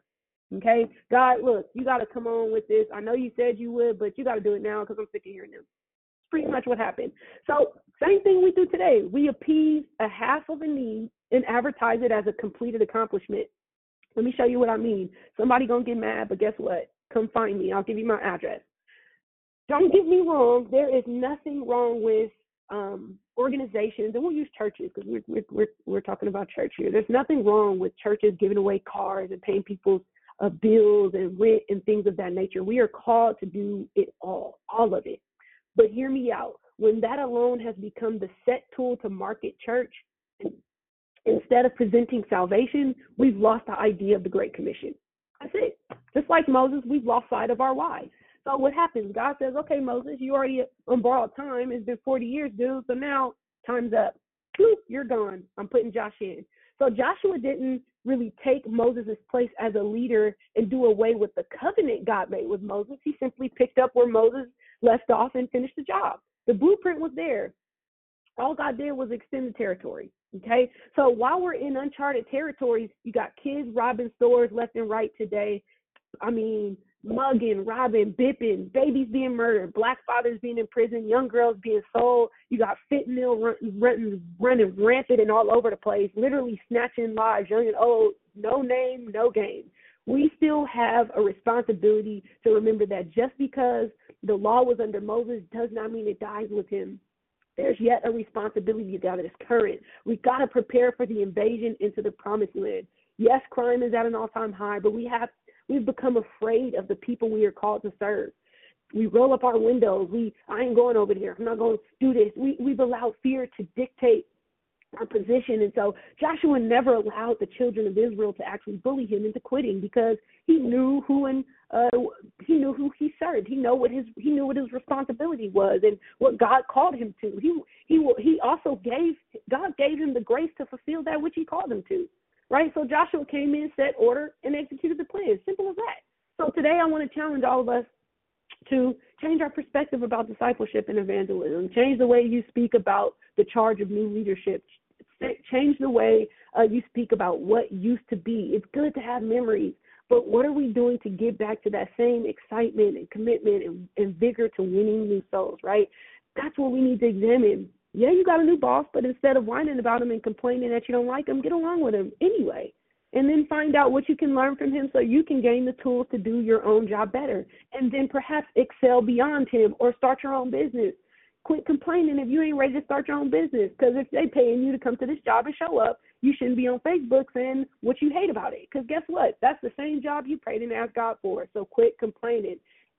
Okay, God, look, you got to come on with this. I know you said you would, but you got to do it now because I'm sick of hearing them. It's pretty much what happened. So, same thing we do today. We appease a half of a need and advertise it as a completed accomplishment. Let me show you what I mean. Somebody gonna get mad, but guess what? Come find me. I'll give you my address. Don't get me wrong. There is nothing wrong with um, organizations, and we'll use churches because we're, we're, we're, we're talking about church here. There's nothing wrong with churches giving away cars and paying people's uh, bills and rent and things of that nature. We are called to do it all, all of it. But hear me out. When that alone has become the set tool to market church, instead of presenting salvation, we've lost the idea of the Great Commission. That's it. Just like Moses, we've lost sight of our why. So what happens? God says, okay, Moses, you already on borrowed time. It's been 40 years, dude. So now time's up. You're gone. I'm putting Josh in. So Joshua didn't really take Moses' place as a leader and do away with the covenant God made with Moses. He simply picked up where Moses left off and finished the job. The blueprint was there. All God did was extend the territory. Okay. So while we're in uncharted territories, you got kids robbing stores left and right today. I mean, mugging, robbing, bipping, babies being murdered, black fathers being in prison, young girls being sold. You got fentanyl run, running, running rampant and all over the place, literally snatching lives, young and old, no name, no game. We still have a responsibility to remember that just because the law was under Moses does not mean it dies with him. there's yet a responsibility that is current. We got to prepare for the invasion into the promised land. Yes, crime is at an all-time high, but we have we've become afraid of the people we are called to serve. We roll up our windows. We I ain't going over here. I'm not going to do this. We we've allowed fear to dictate our position. And so Joshua never allowed the children of Israel to actually bully him into quitting because he knew who and uh, he knew who he served. He know what his he knew what his responsibility was and what God called him to. He he he also gave God gave him the grace to fulfill that which he called him to. Right? So Joshua came in, set order, and executed the plan. Simple as that. So today I want to challenge all of us to change our perspective about discipleship and evangelism, change the way you speak about the charge of new leadership, change the way uh, you speak about what used to be. It's good to have memories, but what are we doing to get back to that same excitement and commitment and, and vigor to winning new souls, right? That's what we need to examine. Yeah, you got a new boss, but instead of whining about him and complaining that you don't like him, get along with him anyway. And then find out what you can learn from him so you can gain the tools to do your own job better. And then perhaps excel beyond him or start your own business quit complaining if you ain't ready to start your own business. Because if they paying you to come to this job and show up, you shouldn't be on Facebook saying what you hate about it. Because guess what? That's the same job you prayed and asked God for. So quit complaining.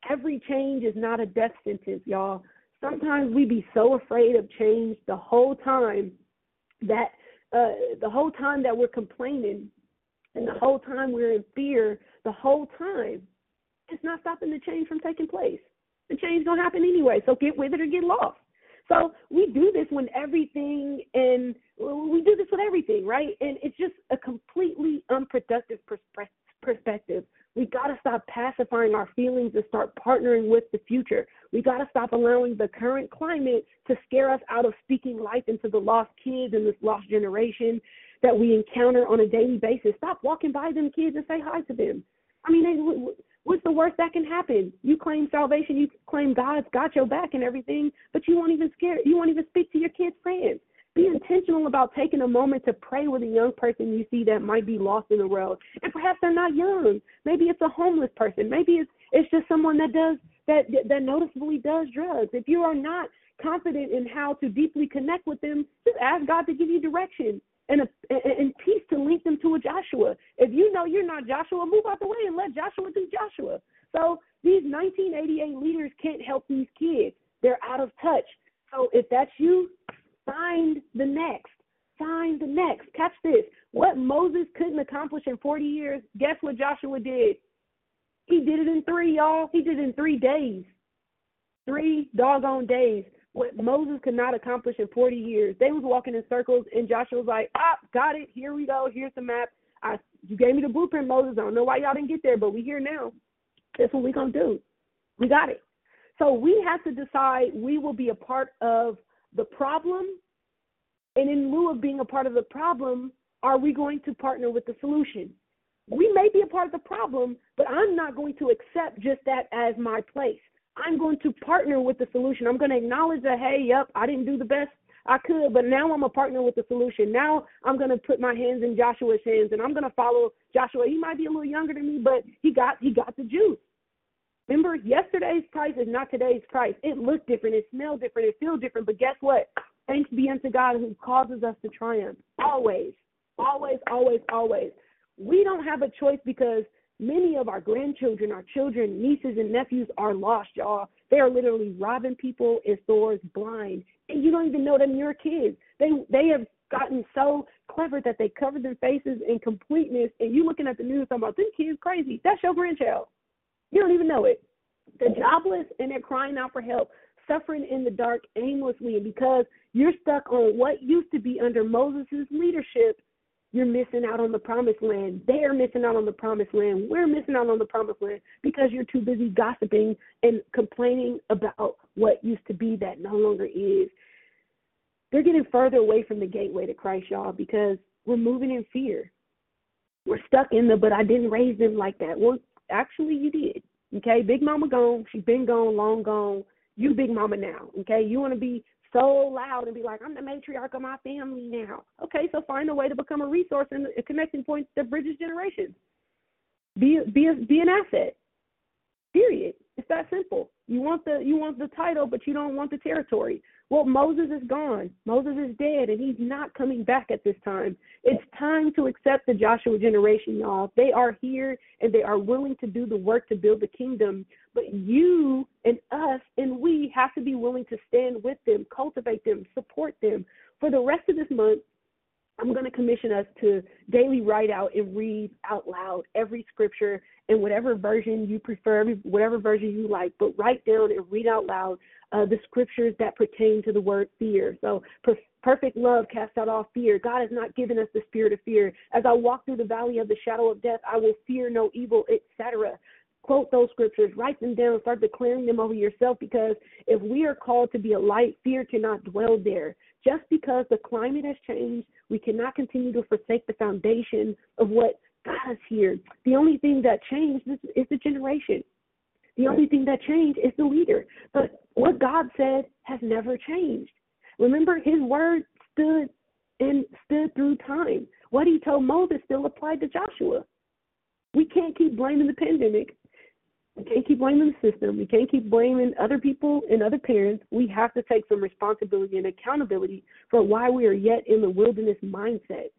Every change is not a death sentence, y'all. Sometimes we be so afraid of change the whole time that uh, the whole time that we're complaining and the whole time we're in fear, the whole time, it's not stopping the change from taking place the change gonna happen anyway. So get with it or get lost. So we do this when everything and we do this with everything, right? And it's just a completely unproductive perspective. We got to stop pacifying our feelings and start partnering with the future. We got to stop allowing the current climate to scare us out of speaking life into the lost kids and this lost generation that we encounter on a daily basis. Stop walking by them kids and say hi to them. I mean, What's the worst that can happen? You claim salvation, you claim God's got your back and everything, but you won't even scare you won't even speak to your kids' friends. Be intentional about taking a moment to pray with a young person you see that might be lost in the world. And perhaps they're not young. Maybe it's a homeless person. Maybe it's it's just someone that does that that noticeably does drugs. If you are not confident in how to deeply connect with them, just ask God to give you direction and, a, and peace to link them to a Joshua. If you know you're not Joshua, move out the way and let Joshua do Joshua. So these 1988 leaders can't help these kids. They're out of touch. So if that's you, find the next. Find the next. Catch this. What Moses couldn't accomplish in 40 years, guess what Joshua did? He did it in three, y'all. He did it in three days. Three doggone days what Moses could not accomplish in 40 years. They was walking in circles, and Joshua was like, "Ah, got it. Here we go. Here's the map. I, you gave me the blueprint, Moses. I don't know why y'all didn't get there, but we here now. That's what we gonna do. We got it. So we have to decide we will be a part of the problem, and in lieu of being a part of the problem, are we going to partner with the solution? We may be a part of the problem, but I'm not going to accept just that as my place. I'm going to partner with the solution. I'm going to acknowledge that, hey, yep, I didn't do the best I could, but now I'm a partner with the solution. Now I'm going to put my hands in Joshua's hands, and I'm going to follow Joshua. He might be a little younger than me, but he got he got the juice. Remember, yesterday's price is not today's price. It looked different, it smelled different, it feels different, but guess what? Thanks be unto God who causes us to triumph. Always, always, always, always. We don't have a choice because Many of our grandchildren, our children, nieces, and nephews are lost, y'all. They are literally robbing people in stores blind, and you don't even know them. Your kids. They they have gotten so clever that they cover their faces in completeness, and you looking at the news talking about them kids crazy. That's your grandchild. You don't even know it. The jobless and they're crying out for help, suffering in the dark aimlessly, and because you're stuck on what used to be under Moses' leadership, you're missing out on the promised land. They're missing out on the promised land. We're missing out on the promised land because you're too busy gossiping and complaining about what used to be that no longer is. They're getting further away from the gateway to Christ, y'all, because we're moving in fear. We're stuck in the, but I didn't raise them like that. Well, actually, you did. Okay, Big Mama gone. She's been gone, long gone. You Big Mama now. Okay, you want to be so loud and be like, I'm the matriarch of my family now. Okay, so find a way to become a resource and a connecting point that bridges generations. Be be a, be an asset. Period. It's that simple. You want the you want the title, but you don't want the territory. Well, Moses is gone. Moses is dead, and he's not coming back at this time. It's time to accept the Joshua generation, y'all. They are here and they are willing to do the work to build the kingdom. But you and us and we have to be willing to stand with them, cultivate them, support them. For the rest of this month, I'm going to commission us to daily write out and read out loud every scripture in whatever version you prefer, whatever version you like, but write down and read out loud uh, the scriptures that pertain to the word fear. So, per- perfect love casts out all fear. God has not given us the spirit of fear. As I walk through the valley of the shadow of death, I will fear no evil, etc quote those scriptures, write them down, start declaring them over yourself because if we are called to be a light, fear cannot dwell there. Just because the climate has changed, we cannot continue to forsake the foundation of what God has here. The only thing that changed is, is the generation. The only thing that changed is the leader. But what God said has never changed. Remember, His word stood and stood through time. What He told Moses still applied to Joshua. We can't keep blaming the pandemic. We can't keep blaming the system. We can't keep blaming other people and other parents. We have to take some responsibility and accountability for why we are yet in the wilderness mindset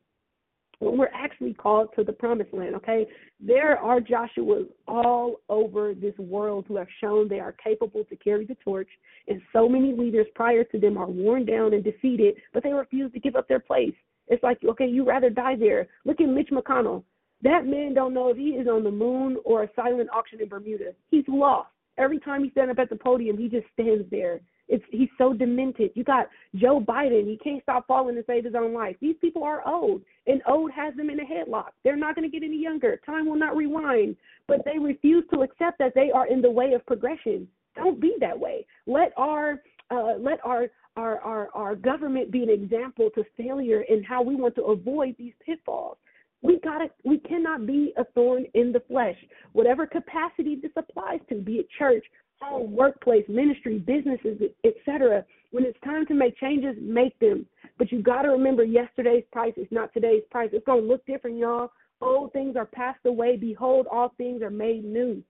when we're actually called to the promised land, okay? There are Joshuas all over this world who have shown they are capable to carry the torch, and so many leaders prior to them are worn down and defeated, but they refuse to give up their place. It's like, okay, you rather die there. Look at Mitch McConnell. That man don't know if he is on the moon or a silent auction in Bermuda. He's lost. Every time he stands up at the podium, he just stands there. It's he's so demented. You got Joe Biden. He can't stop falling to save his own life. These people are old, and old has them in a headlock. They're not going to get any younger. Time will not rewind, but they refuse to accept that they are in the way of progression. Don't be that way. Let our uh, let our our, our our government be an example to failure in how we want to avoid these pitfalls. We gotta we cannot be a thorn in the flesh. Whatever capacity this applies to, be it church, home, workplace, ministry, businesses, etc. When it's time to make changes, make them. But you got to remember yesterday's price is not today's price. It's going to look different, y'all. Old things are passed away. Behold, all things are made new.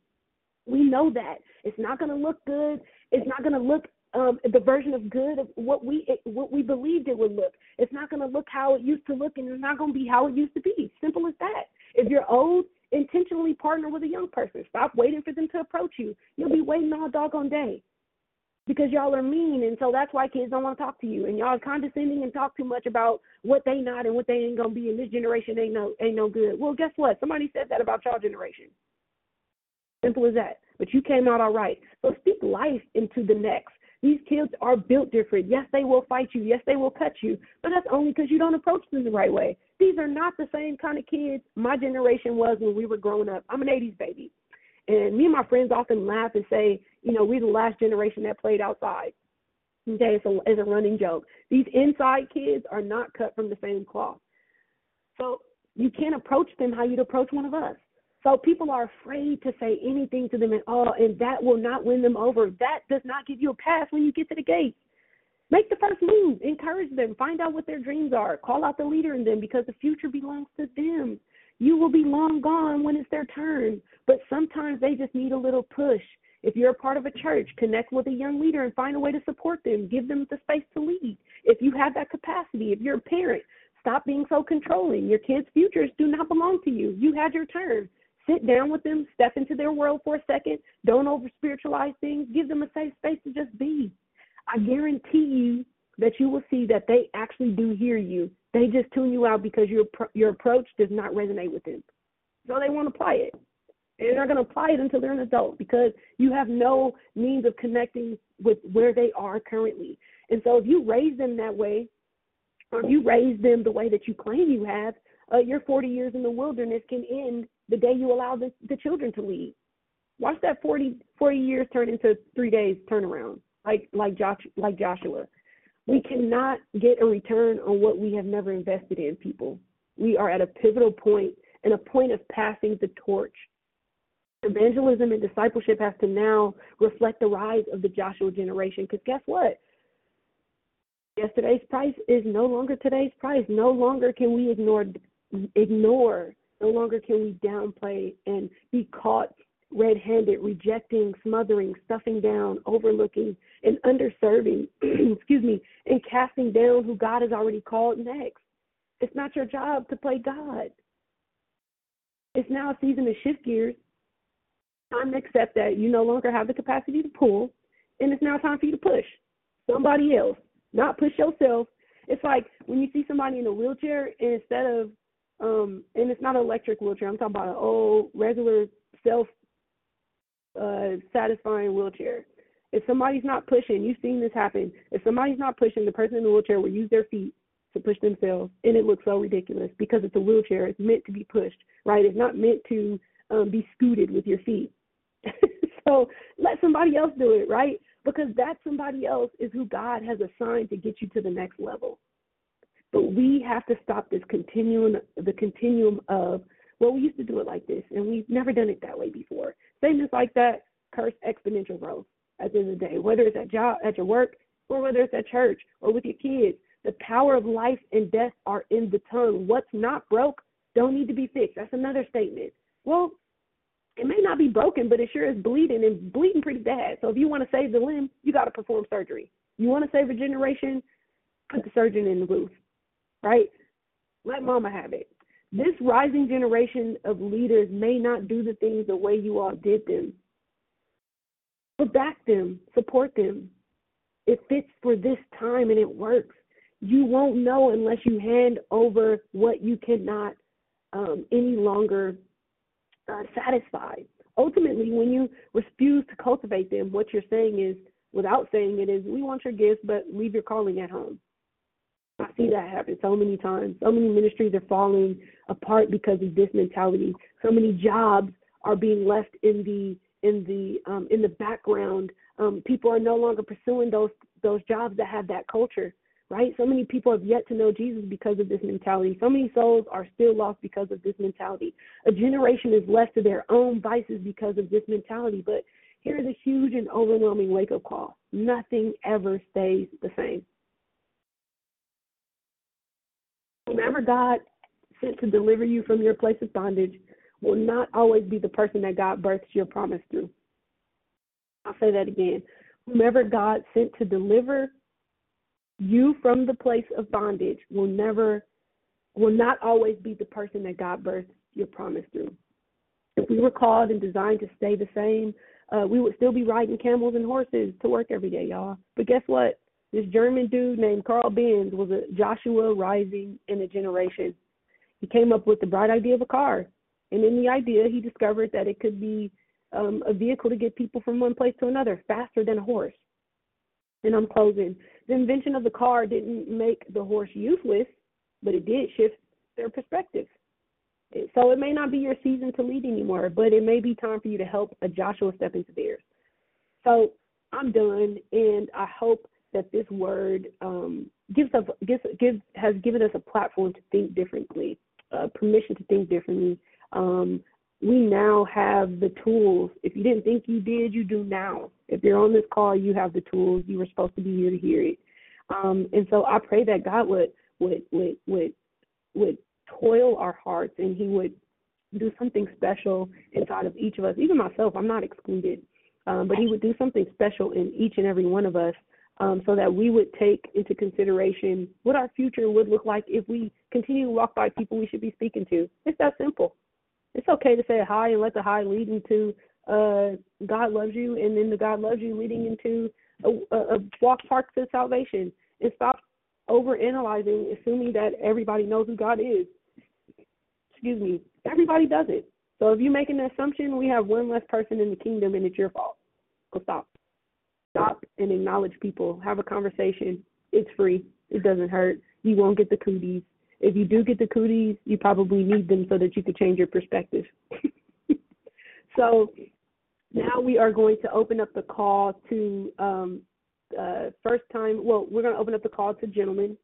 We know that. It's not going to look good. It's not going to look um, the version of good of what we it, what we believed it would look. It's not going to look how it used to look, and it's not going to be how it used to be. Simple as that. If you're old, intentionally partner with a young person. Stop waiting for them to approach you. You'll be waiting all doggone day because y'all are mean, and so that's why kids don't want to talk to you. And y'all are condescending and talk too much about what they not and what they ain't gonna be. And this generation ain't no ain't no good. Well, guess what? Somebody said that about y'all generation. Simple as that. But you came out all right. So speak life into the next. These kids are built different. Yes, they will fight you. Yes, they will cut you. But that's only because you don't approach them the right way. These are not the same kind of kids my generation was when we were growing up. I'm an 80s baby. And me and my friends often laugh and say, you know, we're the last generation that played outside. Okay, it's a, it's a running joke. These inside kids are not cut from the same cloth. So you can't approach them how you'd approach one of us. So people are afraid to say anything to them at all, and that will not win them over. That does not give you a pass when you get to the gate. Make the first move. Encourage them. Find out what their dreams are. Call out the leader in them because the future belongs to them. You will be long gone when it's their turn, but sometimes they just need a little push. If you're a part of a church, connect with a young leader and find a way to support them. Give them the space to lead. If you have that capacity, if you're a parent, stop being so controlling. Your kids' futures do not belong to you. You had your turn. Sit down with them, step into their world for a second. Don't over spiritualize things. Give them a safe space to just be. I guarantee you that you will see that they actually do hear you. They just tune you out because your your approach does not resonate with them. So they won't apply it. And they're not going to apply it until they're an adult because you have no means of connecting with where they are currently. And so if you raise them that way, or if you raise them the way that you claim you have, uh, your 40 years in the wilderness can end the day you allow the, the children to leave. Watch that 40, 40 years turn into three days turnaround, like like Josh, like Joshua. We cannot get a return on what we have never invested in, people. We are at a pivotal point and a point of passing the torch. Evangelism and discipleship has to now reflect the rise of the Joshua generation. Because guess what? Yesterday's price is no longer today's price. No longer can we ignore ignore no longer can we downplay and be caught red handed, rejecting, smothering, stuffing down, overlooking, and underserving, excuse me, and casting down who God has already called next. It's not your job to play God. It's now a season to shift gears. Time to accept that you no longer have the capacity to pull, and it's now time for you to push somebody else, not push yourself. It's like when you see somebody in a wheelchair, and instead of um, and it's not an electric wheelchair. I'm talking about an old regular self uh, satisfying wheelchair. If somebody's not pushing, you've seen this happen. If somebody's not pushing, the person in the wheelchair will use their feet to push themselves, and it looks so ridiculous because it's a wheelchair. It's meant to be pushed, right? It's not meant to um, be scooted with your feet. so let somebody else do it, right? Because that somebody else is who God has assigned to get you to the next level. But we have to stop this continuum, the continuum of, well, we used to do it like this, and we've never done it that way before. Same as like that, curse exponential growth at the end of the day, whether it's at job, at your work, or whether it's at church or with your kids. The power of life and death are in the tongue. What's not broke don't need to be fixed. That's another statement. Well, it may not be broken, but it sure is bleeding and bleeding pretty bad. So if you want to save the limb, you got to perform surgery. You want to save a generation, put the surgeon in the booth, right? Let mama have it. This rising generation of leaders may not do the things the way you all did them, but back them, support them. It fits for this time and it works you won't know unless you hand over what you cannot um, any longer uh, satisfy. Ultimately, when you refuse to cultivate them, what you're saying is, without saying it, is we want your gifts, but leave your calling at home. I see that happen so many times. So many ministries are falling apart because of this mentality. So many jobs are being left in the in the um, in the background. Um, people are no longer pursuing those those jobs that have that culture right? So many people have yet to know Jesus because of this mentality. So many souls are still lost because of this mentality. A generation is left to their own vices because of this mentality. But here's a huge and overwhelming wake up call nothing ever stays the same. Whomever God sent to deliver you from your place of bondage will not always be the person that God births your promise through. I'll say that again. Whomever God sent to deliver you from the place of bondage will never will not always be the person that God birthed your promise through. If we were called and designed to stay the same, uh, we would still be riding camels and horses to work every day, y'all. But guess what? This German dude named Carl Benz was a Joshua rising in a generation. He came up with the bright idea of a car. And in the idea, he discovered that it could be um, a vehicle to get people from one place to another faster than a horse. And I'm closing the invention of the car didn't make the horse useless, but it did shift their perspective. So it may not be your season to lead anymore, but it may be time for you to help a Joshua step into theirs. So I'm done, and I hope that this word um, gives us gives, gives has given us a platform to think differently, uh, permission to think differently. Um, we now have the tools. If you didn't think you did, you do now. If you're on this call, you have the tools. You were supposed to be here to hear it. Um, and so I pray that God would would would would would toil our hearts and He would do something special inside of each of us. Even myself, I'm not excluded, um, but He would do something special in each and every one of us, um, so that we would take into consideration what our future would look like if we continue to walk by people we should be speaking to. It's that simple. It's okay to say hi and let the hi lead into uh, God loves you, and then the God loves you leading into a, a, walk park to salvation, and stop over analyzing, assuming that everybody knows who God is. Excuse me, everybody does it. So if you make an assumption, we have one less person in the kingdom, and it's your fault. Go stop. Stop and acknowledge people. Have a conversation. It's free. It doesn't hurt. You won't get the cooties. If you do get the cooties, you probably need them so that you could change your perspective. so now we are going to open up the call to um, uh, first time. Well, we're going to open up the call to gentlemen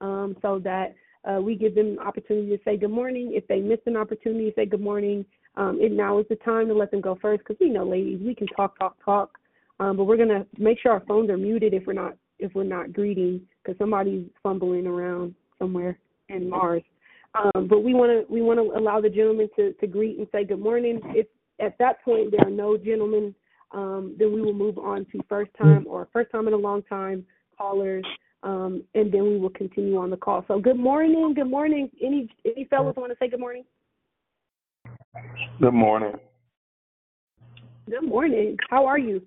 um, so that uh, we give them an opportunity to say good morning. If they missed an opportunity to say good morning, um, it now is the time to let them go first because we know, ladies, we can talk, talk, talk. Um, but we're going to make sure our phones are muted if we're not if we're not greeting because somebody's fumbling around somewhere in Mars. Um, but we want to we want to allow the gentleman to, to greet and say good morning. If at that point there are no gentlemen, um, then we will move on to first time or first time in a long time callers, um, and then we will continue on the call. So good morning, good morning. Any any fellows want to say good morning? Good morning. Good morning. How are you?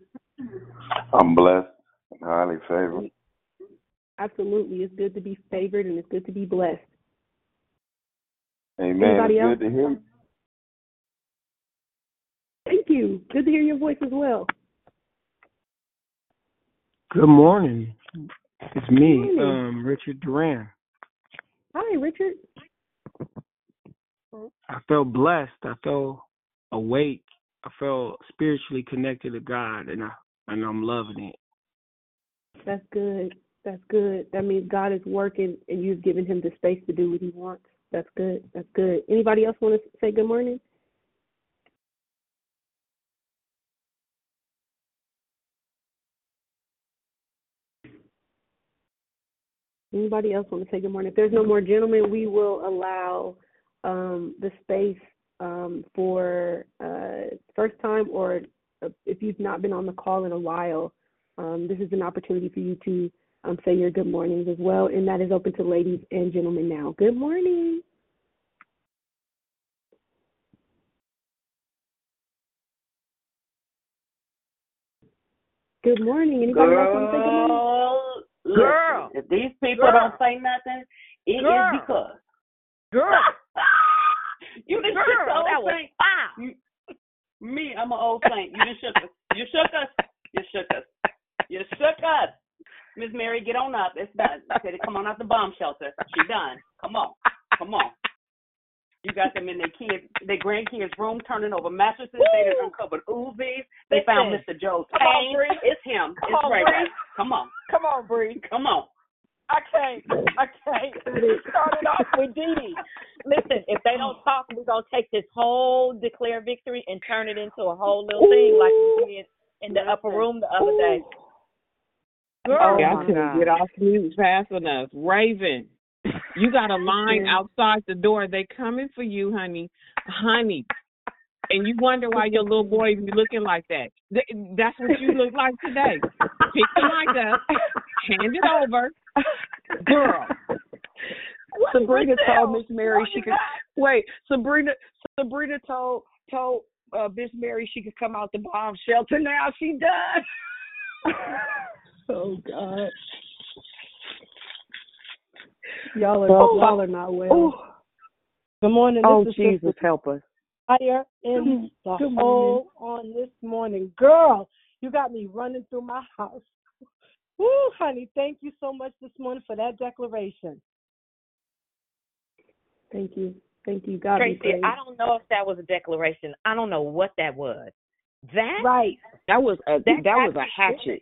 I'm blessed and highly favored. Absolutely. It's good to be favored and it's good to be blessed. Amen. Anybody it's else? good to hear. Thank you. Good to hear your voice as well. Good morning. It's me, morning. um, Richard Duran. Hi, Richard. I felt blessed. I felt awake. I felt spiritually connected to God, and I and I'm loving it. That's good. That's good. That means God is working and you've given him the space to do what he wants. That's good. That's good. Anybody else want to say good morning? Anybody else want to say good morning? If there's no more gentlemen, we will allow um, the space um, for uh, first time or uh, if you've not been on the call in a while, um, this is an opportunity for you to um, say your good mornings as well, and that is open to ladies and gentlemen now. Good morning. Good morning. Anybody else want to say good morning? Girl, Girl. listen, if these people Girl. don't say nothing, it is Girl. because Girl. you done Girl, shook the old that was saint. You- Me, I'm an old saint. You done shook us. You shook us. You shook us. You shook us. Miss Mary, get on up. It's done. Said, come on out the bomb shelter. She done. Come on. Come on. You got them in their kids, their grandkids' room, turning over mattresses. They done uncovered Uzis. They found. Mr. Joe's Come on, It's him. Come it's on, Ray Bree. Come on. Come on, Bree. Come on. I can't. I can't. Start it off with Dee Dee. Listen, if they don't talk, we're gonna take this whole declare victory and turn it into a whole little thing like we did in the upper room the other day. Girl, Oh, my y'all couldn't get off mute fast enough. Raevyn, you got a line outside the door. They coming for you, honey, honey. And you wonder why your little boy be looking like that. That's what you look like today. Pick the mic up, hand it over, girl. Sabrina told? Miss Mary she is could wait. Sabrina Sabrina told told uh, Miss Mary she could come out the bomb shelter. Now she done. Oh God. Y'all are Oh, y'all are not well. Good morning. This Oh is Jesus, Sister help us. Fire in the Good hole on this morning. Girl, you got me running through my house. Woo, honey, thank you so much this morning for that declaration. Thank you. Thank you. God be Tracy, praised. I don't know if that was a declaration. I don't know what that was. That Right. That was a that, That was a hatchet.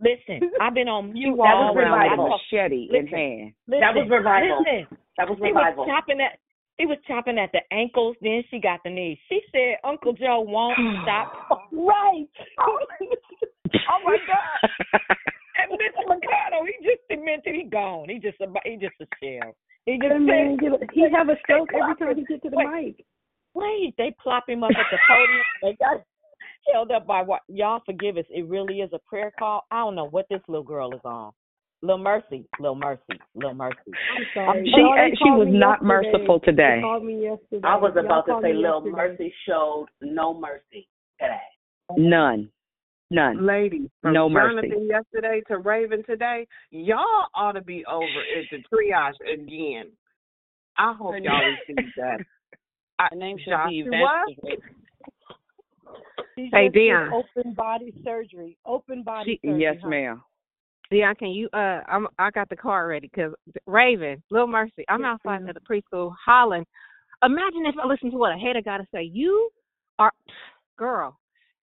listen, I've been on She mute all around with a around. machete in hand. Listen, That was revival. Listen, That was revival. he was chopping at he was chopping at the ankles, then she got the knees. She said Uncle Joe won't stop. Right. oh my God. And Mr. Mercado, he just cemented, he gone. He just a he just a shell. He just That man said, he have a stroke every time him- he get to the wait, mic. Wait, they plop him up at the podium. They got held up by what? Y'all forgive us. It really is a prayer call. I don't know what this little girl is on. Little Mercy, Little Mercy, Little Mercy. I'm um, sorry. She Y'all, she uh, was not yesterday. merciful today. They called me yesterday. I was Y'all about to say, Little. Mercy showed no mercy today. None. None. Ladies, from No mercy. Jonathan yesterday to Raevyn today, y'all ought to be over at the triage again. I hope y'all receive that. I, Her name should be Joshua, Evangelist. She Hey, Dion. open body surgery. Open body She, surgery. yes, huh? ma'am. Dion, can you? Uh, I'm. I got the car ready because Raevyn, Little Mercy. I'm Yes, outside ma'am. of the preschool hollering. Imagine if I listen to what a hater got to say. You are, girl.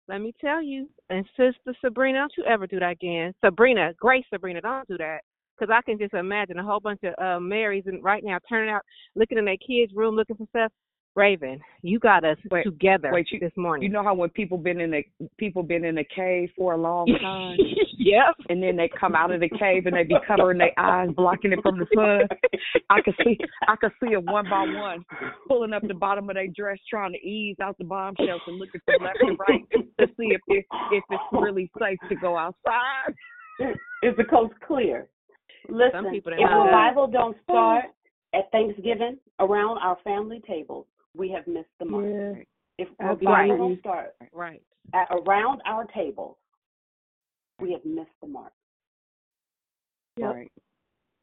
Let me tell you, and Sister Sabrina, don't you ever do that again. Sabrina, Grace Sabrina, don't do that. Because I can just imagine a whole bunch of uh, Marys and right now turning out, looking in their kids' room, looking for stuff. Raevyn, you got us Wait, together wait, you, this morning. You know how when people been in the people been in the cave for a long time, yep. and then they come out of the cave and they be covering their eyes, blocking it from the sun. I could see I could see them one by one pulling up the bottom of their dress, trying to ease out the bombshells and looking to the left and right to see if it, if it's really safe to go outside. Is the coast clear? Listen, Some people if didn't revival don't start at Thanksgiving around our family tables, we have missed the mark. Yeah. If Absolutely. revival don't start Right. at around our table, we have missed the mark. Yep. Right.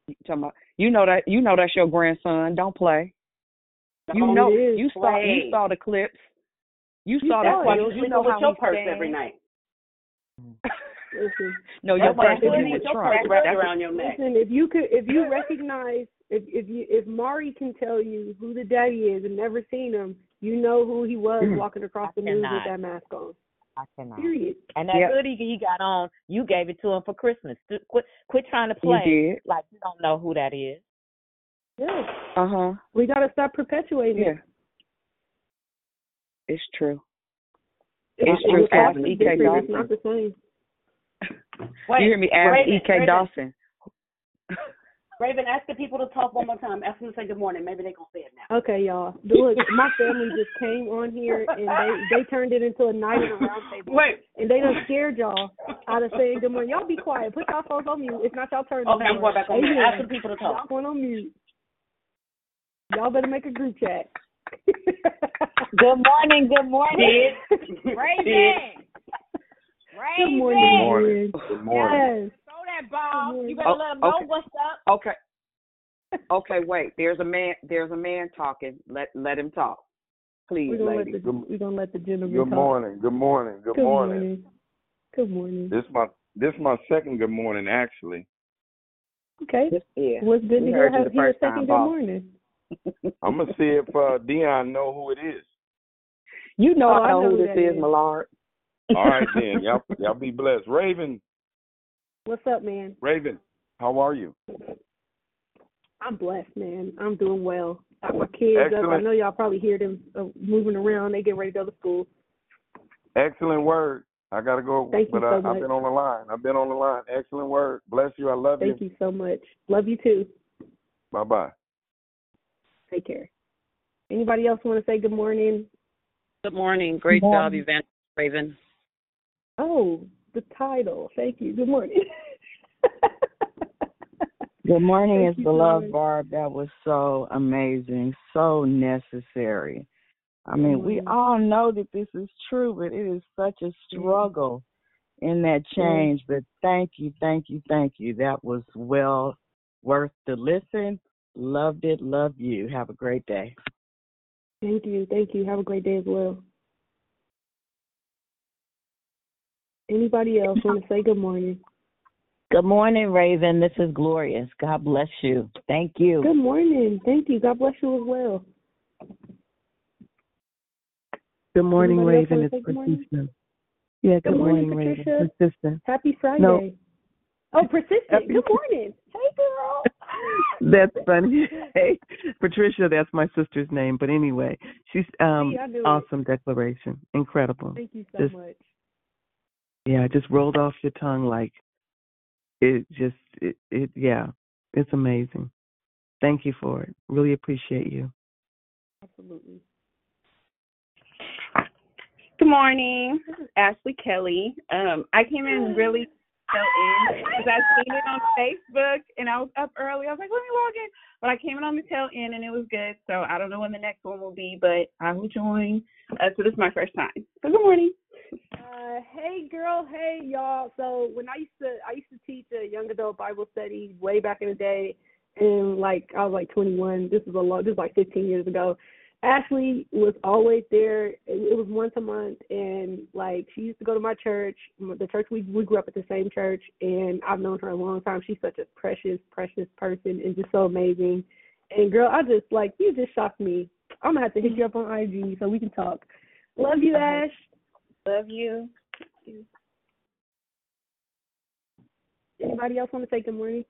You talking about you know that you know that's your grandson. Don't play. You Don't know it is. you saw you saw the clips. You You saw saw the it. You clips. You know with how your he purse stands. every night? No, your That's purse you is sleeping in with the your trunk. purse wrapped That's around your neck. listen. If you could, if you recognize, if if you if Mari can tell you who the daddy is and never seen him, you know who he was walking across I the news with that mask on. I cannot. Period. And that Yep. hoodie he got on, you gave it to him for Christmas. Quit, quit trying to You play did. like you don't know who that is. Yeah, Uh huh. we gotta stop perpetuating Yeah. it. It's true. It's, It's true. it's Ask. E.K. Different. It's Dawson. not the same. Wait, you hear me? Ask Raevyn, E.K. Dawson. Raevyn, ask the people to talk one more time. Ask them to say good morning. Maybe they gonna say it now. Okay, y'all. Look, my family just came on here and they they turned it into a night at a round table. Wait. And they done scared y'all out of saying good morning. Y'all be quiet. Put y'all phones on mute. It's not y'all turn. Okay, I'm going back on mute. Ask the people to talk. Y'all going on mute. Y'all better make a group chat. Good morning, good morning. Raevyn. Good Raevyn. morning. morning. Good morning. Yes. Throw that ball. You better Oh, let him know okay. what's up. Okay. Okay, wait. There's a man. There's a man talking. Let let him talk, please, We're gonna let the we're gonna let the gentleman Good talk. morning. Good morning. Good, Good morning. morning. Good morning. This my this my second good morning actually. Okay. Yeah. Well, it's good We to hear, heard you have, the hear a first time, second good boss. morning. I'm gonna see if uh Dion know who it is. You know Oh, I I know know who who this that is, is. Millard. All right then, y'all y'all be blessed. Raevyn, What's up, man? Raevyn, how are you? I'm blessed, man. I'm doing well. Got my kids up. I know y'all probably hear them uh, moving around. They get ready to go to school. Excellent word. I gotta go, Thank you but I, so I've been on the line. I've been on the line. Excellent word. Bless you. I love Thank you. Thank you so much. Love you too. Bye bye. Take care. Anybody else want to say good morning? Good morning. Great Good job, morning. Evangelist Raevyn. Oh, the title. Thank you. Good morning. Good morning, Thank so beloved. Barb. That was so amazing, so necessary. I mean, we Mhm. all know that this is true, but it is such a struggle in that change. But thank you, thank you, thank you. That was well worth the listen. Loved it. Love you. Have a great day. Thank you. Thank you. Have a great day as well. Anybody else want to say good morning? Good morning, Raevyn. This is Glorious. God bless you. Thank you. Good morning. Thank you. God bless you as well. Good morning, Anybody Raevyn. It's say good morning? Yeah, good, Good morning, Raevyn. Patricia. Persistent. Happy Friday. No. Oh, persistent. Happy- Good morning. Hey, girl. That's funny. Hey, Patricia, that's my sister's name. But anyway, she's um See, I knew it. awesome declaration. Incredible. Thank you so Just much. Yeah, it just rolled off your tongue like it just it, it yeah. It's amazing. Thank you for it. Really appreciate you. Absolutely. Good morning. This is Ashley Kelly. Um, I came in really tail end because I seen it on Facebook and I was up early. I was like, let me log in. But I came in on the tail end and it was good. So I don't know when the next one will be, but I will join. Uh, so this is my first time. So good morning. Uh, hey, girl. Hey, y'all. So when I used to, I used to teach a young adult Bible study way back in the day, and like I was like 21. This is a long. This is like 15 years ago. Ashley was always there. It, it was once a month, and like she used to go to my church, the church we we grew up at the same church, and I've known her a long time. She's such a precious, precious person, and just so amazing. And girl, I just like you just shocked me. I'm gonna have to hit you up on IG so we can talk. Love you, Ash. Love you. Anybody else want to say good morning?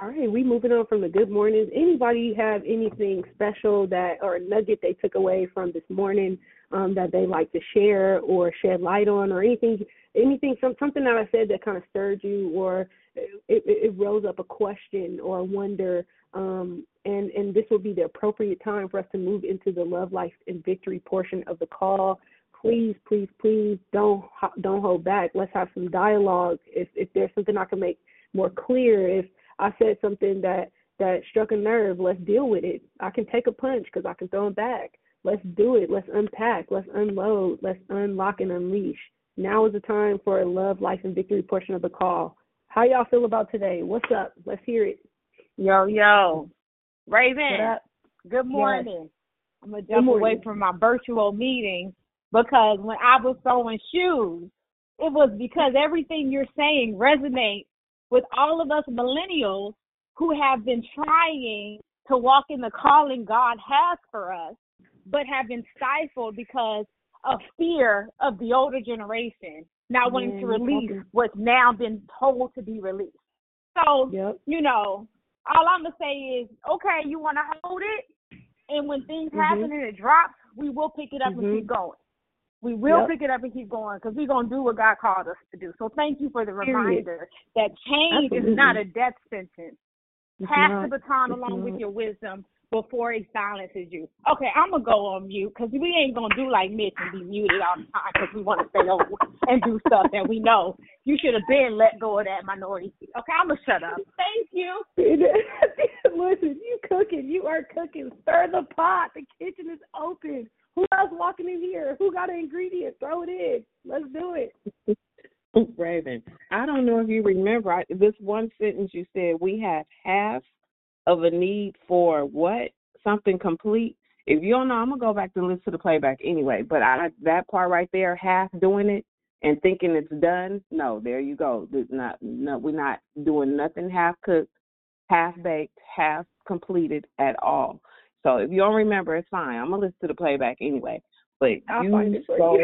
All right, we moving on from the good mornings. Anybody have anything special that or a nugget they took away from this morning um, that they like to share or shed light on, or anything, anything, some something that I said that kind of stirred you, or it, it, it rose up a question or a wonder, um, and and this will be the appropriate time for us to move into the love, life, and victory portion of the call. Please, please, please don't don't hold back. Let's have some dialogue. If if there's something I can make more clear, if I said something that that struck a nerve, let's deal with it. I can take a punch because I can throw it back. Let's do it. Let's unpack. Let's unload. Let's unlock and unleash. Now is the time for a love, life, and victory portion of the call. How y'all feel about today? What's up? Let's hear it. Yo, yo. Raevyn, good morning. Yes. I'm going to jump away from my virtual meeting because when I was throwing shoes, it was because everything you're saying resonates with all of us millennials who have been trying to walk in the calling God has for us, but have been stifled because of fear of the older generation not wanting to release what's now been told to be released. So, yep. you know, all I'm gonna say is, okay, you want to hold it, and when things mm-hmm. happen and it drops, we will pick it up mm-hmm. and keep going. We will yep. pick it up and keep going because we're gonna do what God called us to do. So thank you for the reminder that change Absolutely. is not a death sentence. It's Pass not. the baton It's along with your wisdom before he silences you. Okay, I'm gonna go on mute because we ain't gonna do like Mitch and be muted all the time because we want to stay over and do stuff that we know you should have been let go of that minority. seat. Okay, I'm gonna shut up. Thank you. Listen, you cooking. You are cooking. Stir the pot. The kitchen is open. Who else walking in here? Who got an ingredient? Throw it in. Let's do it. Raevyn, I don't know if you remember I, this one sentence you said. We have half of a need for what something complete. If you don't know, I'm gonna go back and listen to the playback anyway. But I that part right there, half doing it and thinking it's done. No, there you go. There's not no, we're not doing nothing half cooked, half baked, half completed at all. So if you don't remember, it's fine. I'm gonna listen to the playback anyway. But I'll you find it for spoke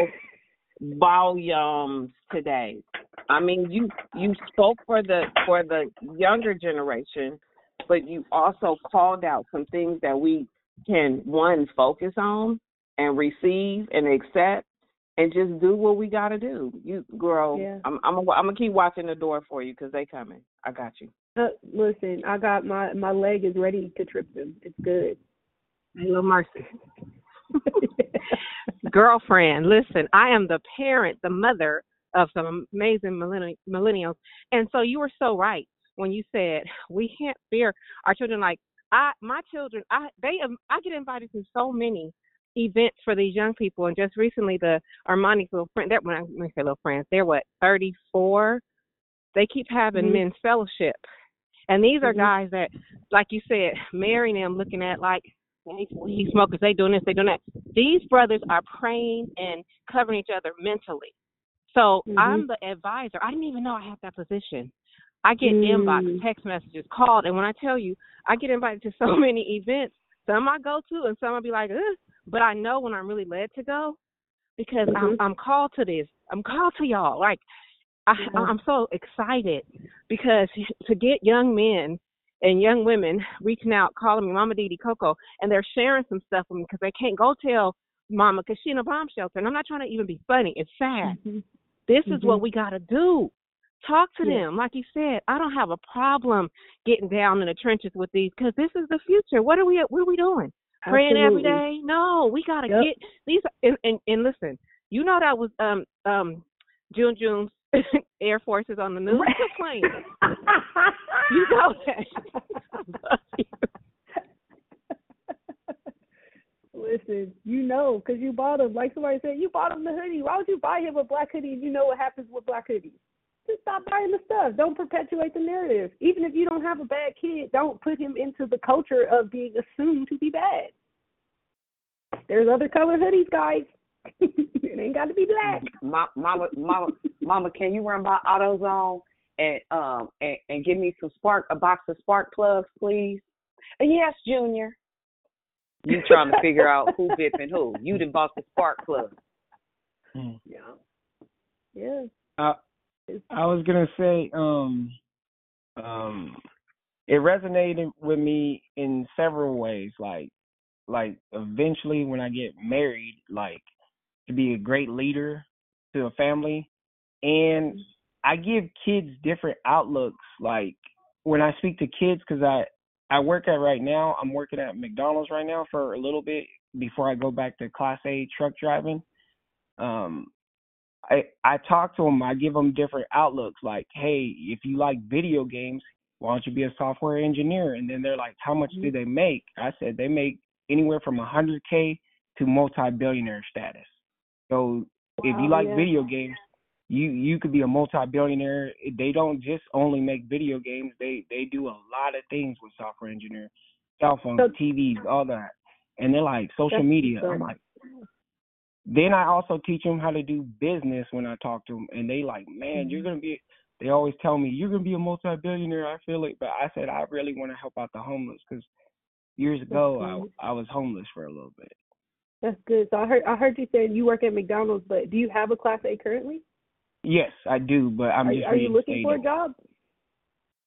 you. volumes today. I mean, you you spoke for the for the younger generation, but you also called out some things that we can one focus on and receive and accept and just do what we got to do. You girl, Yeah. I'm I'm I'm gonna keep watching the door for you because they coming. I got you. Uh, listen, I got my my leg is ready to trip them. It's good. Hello, Mercy. Girlfriend, listen, I am the parent, the mother of some amazing millenni- millennials. And so you were so right when you said we can't fear our children like I my children I they um, I get invited to so many events for these young people and just recently the Armani's little friend that when I say little friends, they're what, thirty four? They keep having Mhm. men's fellowship. And these are Mhm. guys that, like you said, marrying them looking at like they weed smokers, they doing this, they doing that. These brothers are praying and covering each other mentally. So Mhm. I'm the advisor. I didn't even know I had that position. I get Mm. inbox, text messages, called, and when I tell you, I get invited to so many events. Some I go to, and some I'll be like, Ugh. but I know when I'm really led to go because I'm Mhm. I'm called to this. I'm called to y'all. Like I, Yeah. I'm so excited because to get young men and young women reaching out, calling me Mama Didi Coco, and they're sharing some stuff with me because they can't go tell Mama because she's in a bomb shelter. And I'm not trying to even be funny. It's sad. Mhm. This is what Mhm. we got to do. Talk to Yeah. them. Like you said, I don't have a problem getting down in the trenches with these because this is the future. What are we what are we doing? Praying every Absolutely. day? No, we got to Yep. get these. And, and and listen, you know that was um um June June's Air Force is on the news. Quit playing. You know that. Listen, you know, because you bought him. Like somebody said, you bought him the hoodie. Why would you buy him a black hoodie if you know what happens with black hoodies? Just stop buying the stuff. Don't perpetuate the narrative. Even if you don't have a bad kid, don't put him into the culture of being assumed to be bad. There's other color hoodies, guys. it ain't got to be black. Ma- Mama, mama, mama, can you run by AutoZone and um and, and give me some spark a box of spark plugs, please? Uh, yes, Junior. You trying to figure out who bipping who? You done bought the spark plug. Yeah. Yeah. I I was gonna say, um, um, it resonated with me in several ways. Like like eventually when I get married, like to be a great leader to a family, and I give kids different outlooks. Like when I speak to kids, because I I work at right now. I'm working at McDonald's right now for a little bit before I go back to Class A truck driving. Um, I I talk to them. I give them different outlooks. Like, hey, if you like video games, why don't you be a software engineer? And then they're like, how much do mm-hmm. they make? I said they make anywhere from 100k to multi-billionaire status. So if you like yeah. video games, you you could be a multi-billionaire. They don't just only make video games. They they do a lot of things with software engineering, cell phones, TVs, all that. And they're like social media. I'm like, then I also teach them how to do business when I talk to them, and they like, man, you're gonna be. They always tell me you're gonna be a multi-billionaire. I feel it, but I said I really want to help out the homeless because years ago. I I was homeless for a little bit. That's good. So I heard I heard you saying you work at McDonald's, but do you have a Class A currently? Yes, I do, but I'm are, just are you looking for a job?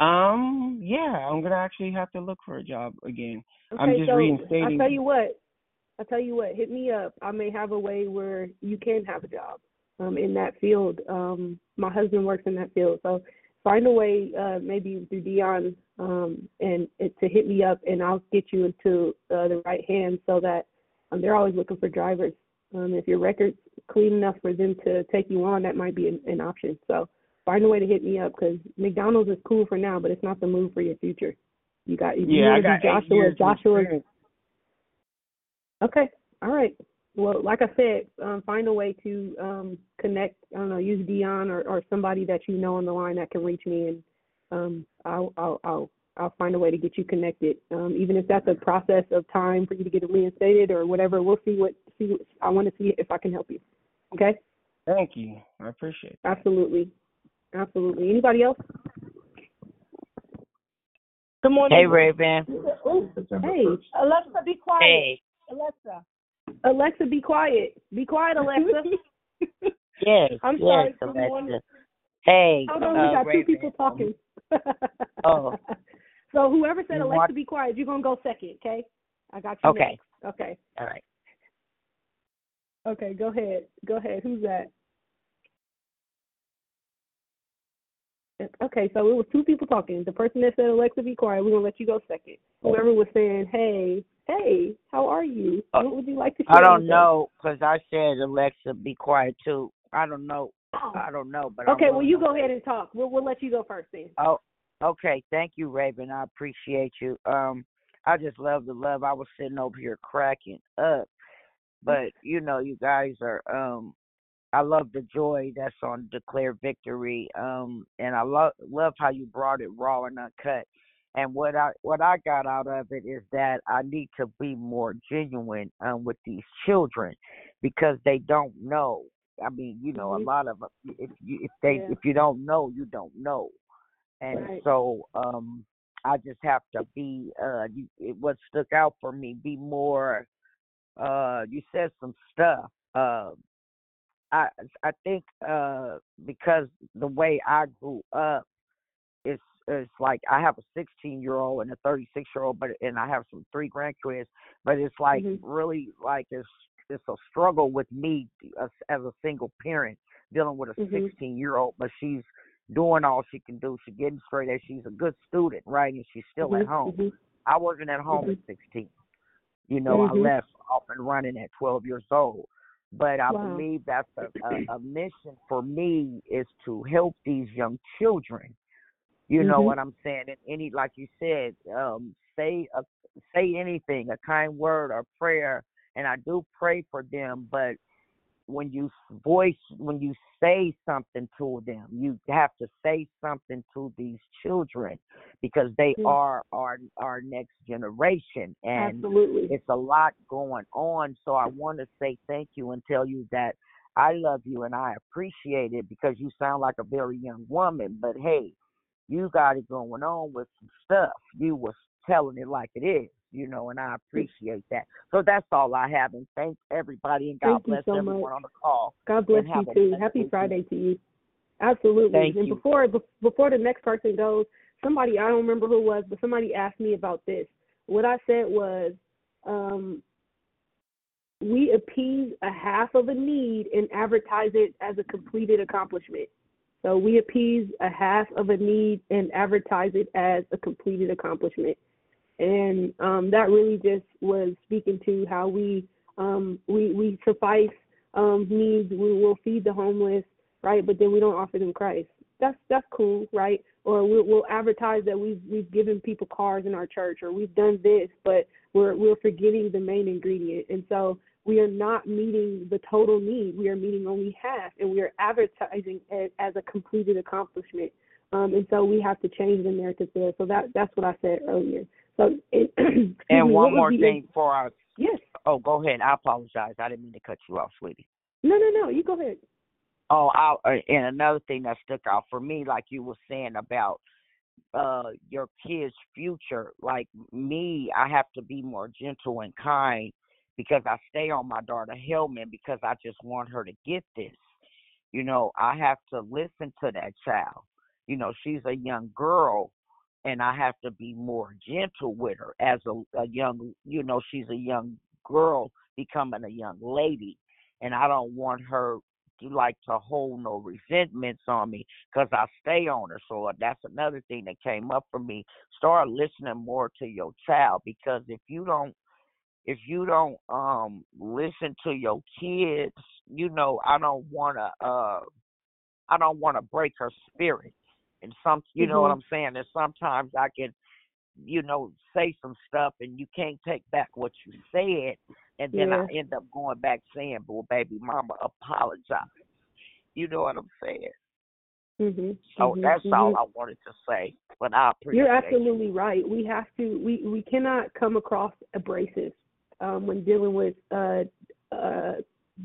Um, yeah, I'm gonna actually have to look for a job again. Okay, I'm just so reinstating. I tell you what, I tell you what, hit me up. I may have a way where you can have a job um, in that field. Um, my husband works in that field, so find a way, uh, maybe through Dion, um, and it, to hit me up, and I'll get you into uh, the right hands so that um, they're always looking for drivers. Um, if your record's clean enough for them to take you on, that might be an, an option. So find a way to hit me up because McDonald's is cool for now, but it's not the move for your future. You got you yeah, I got Joshua. Joshua. Experience. Okay. All right. Well, like I said, um, find a way to um, connect. I don't know, use Dion or, or somebody that you know on the line that can reach me, and um, I'll, I'll I'll I'll find a way to get you connected. Um, even if that's a process of time for you to get reinstated or whatever, we'll see what see. What, I want to see if I can help you. Okay. Thank you. I appreciate it. Absolutely. Absolutely. Anybody else? Good morning. Hey, Raevyn. Hey, Alexa, be quiet. Hey. Alexa. Alexa, be quiet. Be quiet, Alexa. Yes. I'm yes, sorry. Alexa. morning. Hey. Hold on, uh, we got Raevyn. two people talking. Oh. So whoever said You Alexa want- be quiet, you're gonna go second, okay? I got you Okay. next. Okay. All right. Okay, go ahead. Go ahead. Who's that? Okay, so it was two people talking. The person that said Alexa be quiet, we're gonna let you go second. Whoever was saying, Hey, hey, how are you? Uh, what would you like to share? I don't know because I said Alexa, be quiet too. I don't know. I don't know, but Okay, well you go ahead and talk. We'll we'll let you go first then. Oh, okay. Thank you, Raevyn. I appreciate you. Um, I just love the love. I was sitting over here cracking up, but you know, you guys are. Um, I love the joy that's on Declare Victory. Um, and I love love how you brought it raw and uncut. And what I what I got out of it is that I need to be more genuine um, with these children because they don't know. I mean, you know, a lot of if you if they Yeah. if you don't know, you don't know and Right. so um I just have to be uh you, it, what stuck out for me be more uh you said some stuff uh I I think uh because the way I grew up it's it's like I have a 16 year old and a 36 year old but and I have some three grandkids but it's like Mhm. really like it's it's a struggle with me as, as a single parent dealing with a Mhm. 16 year old but she's doing all she can do she's getting straight A's she's a good student right and she's still at Mhm, home mhm. I wasn't at home Mhm. at 16 you know I Mhm. left off and running at 12 years old but I Wow. believe that's a, a, a mission for me is to help these young children. You know Mhm. what I'm saying? And any, like you said, um, say a, say anything, a kind word or prayer, and I do pray for them. But when you voice, when you say something to them, you have to say something to these children because they Mhm. are our our next generation, and Absolutely. it's a lot going on. So I want to say thank you and tell you that I love you and I appreciate it because you sound like a very young woman. But hey, you got it going on with some stuff. You was telling it like it is, you know, and I appreciate that. So that's all I have. And thank everybody and God Thank bless so everyone much. on the call. God bless you too. Happy. Friday to you. Absolutely. Thank and you. before before the next person goes, somebody I don't remember who it was, but somebody asked me about this. What I said was, um, we appease a half of a need and advertise it as a completed accomplishment. So we appease a half of a need and advertise it as a completed accomplishment. And um, that really just was speaking to how we um, we we suffice um, needs. We will feed the homeless, right? But then we don't offer them Christ. That's that's cool, right? Or we'll, we'll advertise that we've we've given people cars in our church, or we've done this, but we're we're forgetting the main ingredient. And so we are not meeting the total need. We are meeting only half, and we are advertising it as a completed accomplishment. Um, and so we have to change the narrative there. So that that's what I said earlier. So it, and one more thing for our yes. Oh, go ahead. I apologize. I didn't mean to cut you off, sweetie. No, no, no. You go ahead. Oh, I, uh, and another thing that stuck out for me, like you were saying about uh your kids' future. Like me, I have to be more gentle and kind because I stay on my daughter Hellman because I just want her to get this. You know, I have to listen to that child. You know, she's a young girl and I have to be more gentle with her as a, a young, you know, she's a young girl becoming a young lady, and I don't want her to like to hold no resentments on me because I stay on her. So uh, that's another thing that came up for me. Start listening more to your child because if you don't if you don't um listen to your kids, you know, I don't wanna uh I don't wanna break her spirit. And some you mm-hmm. know what I'm saying? And sometimes I can, you know, say some stuff and you can't take back what you said and then yeah. I end up going back saying, Well baby mama apologize. You know what I'm saying? Mm-hmm. So mm-hmm. that's mm-hmm. all I wanted to say. But I appreciate You're absolutely you. right. We have to we we cannot come across abrasive um, when dealing with uh, uh,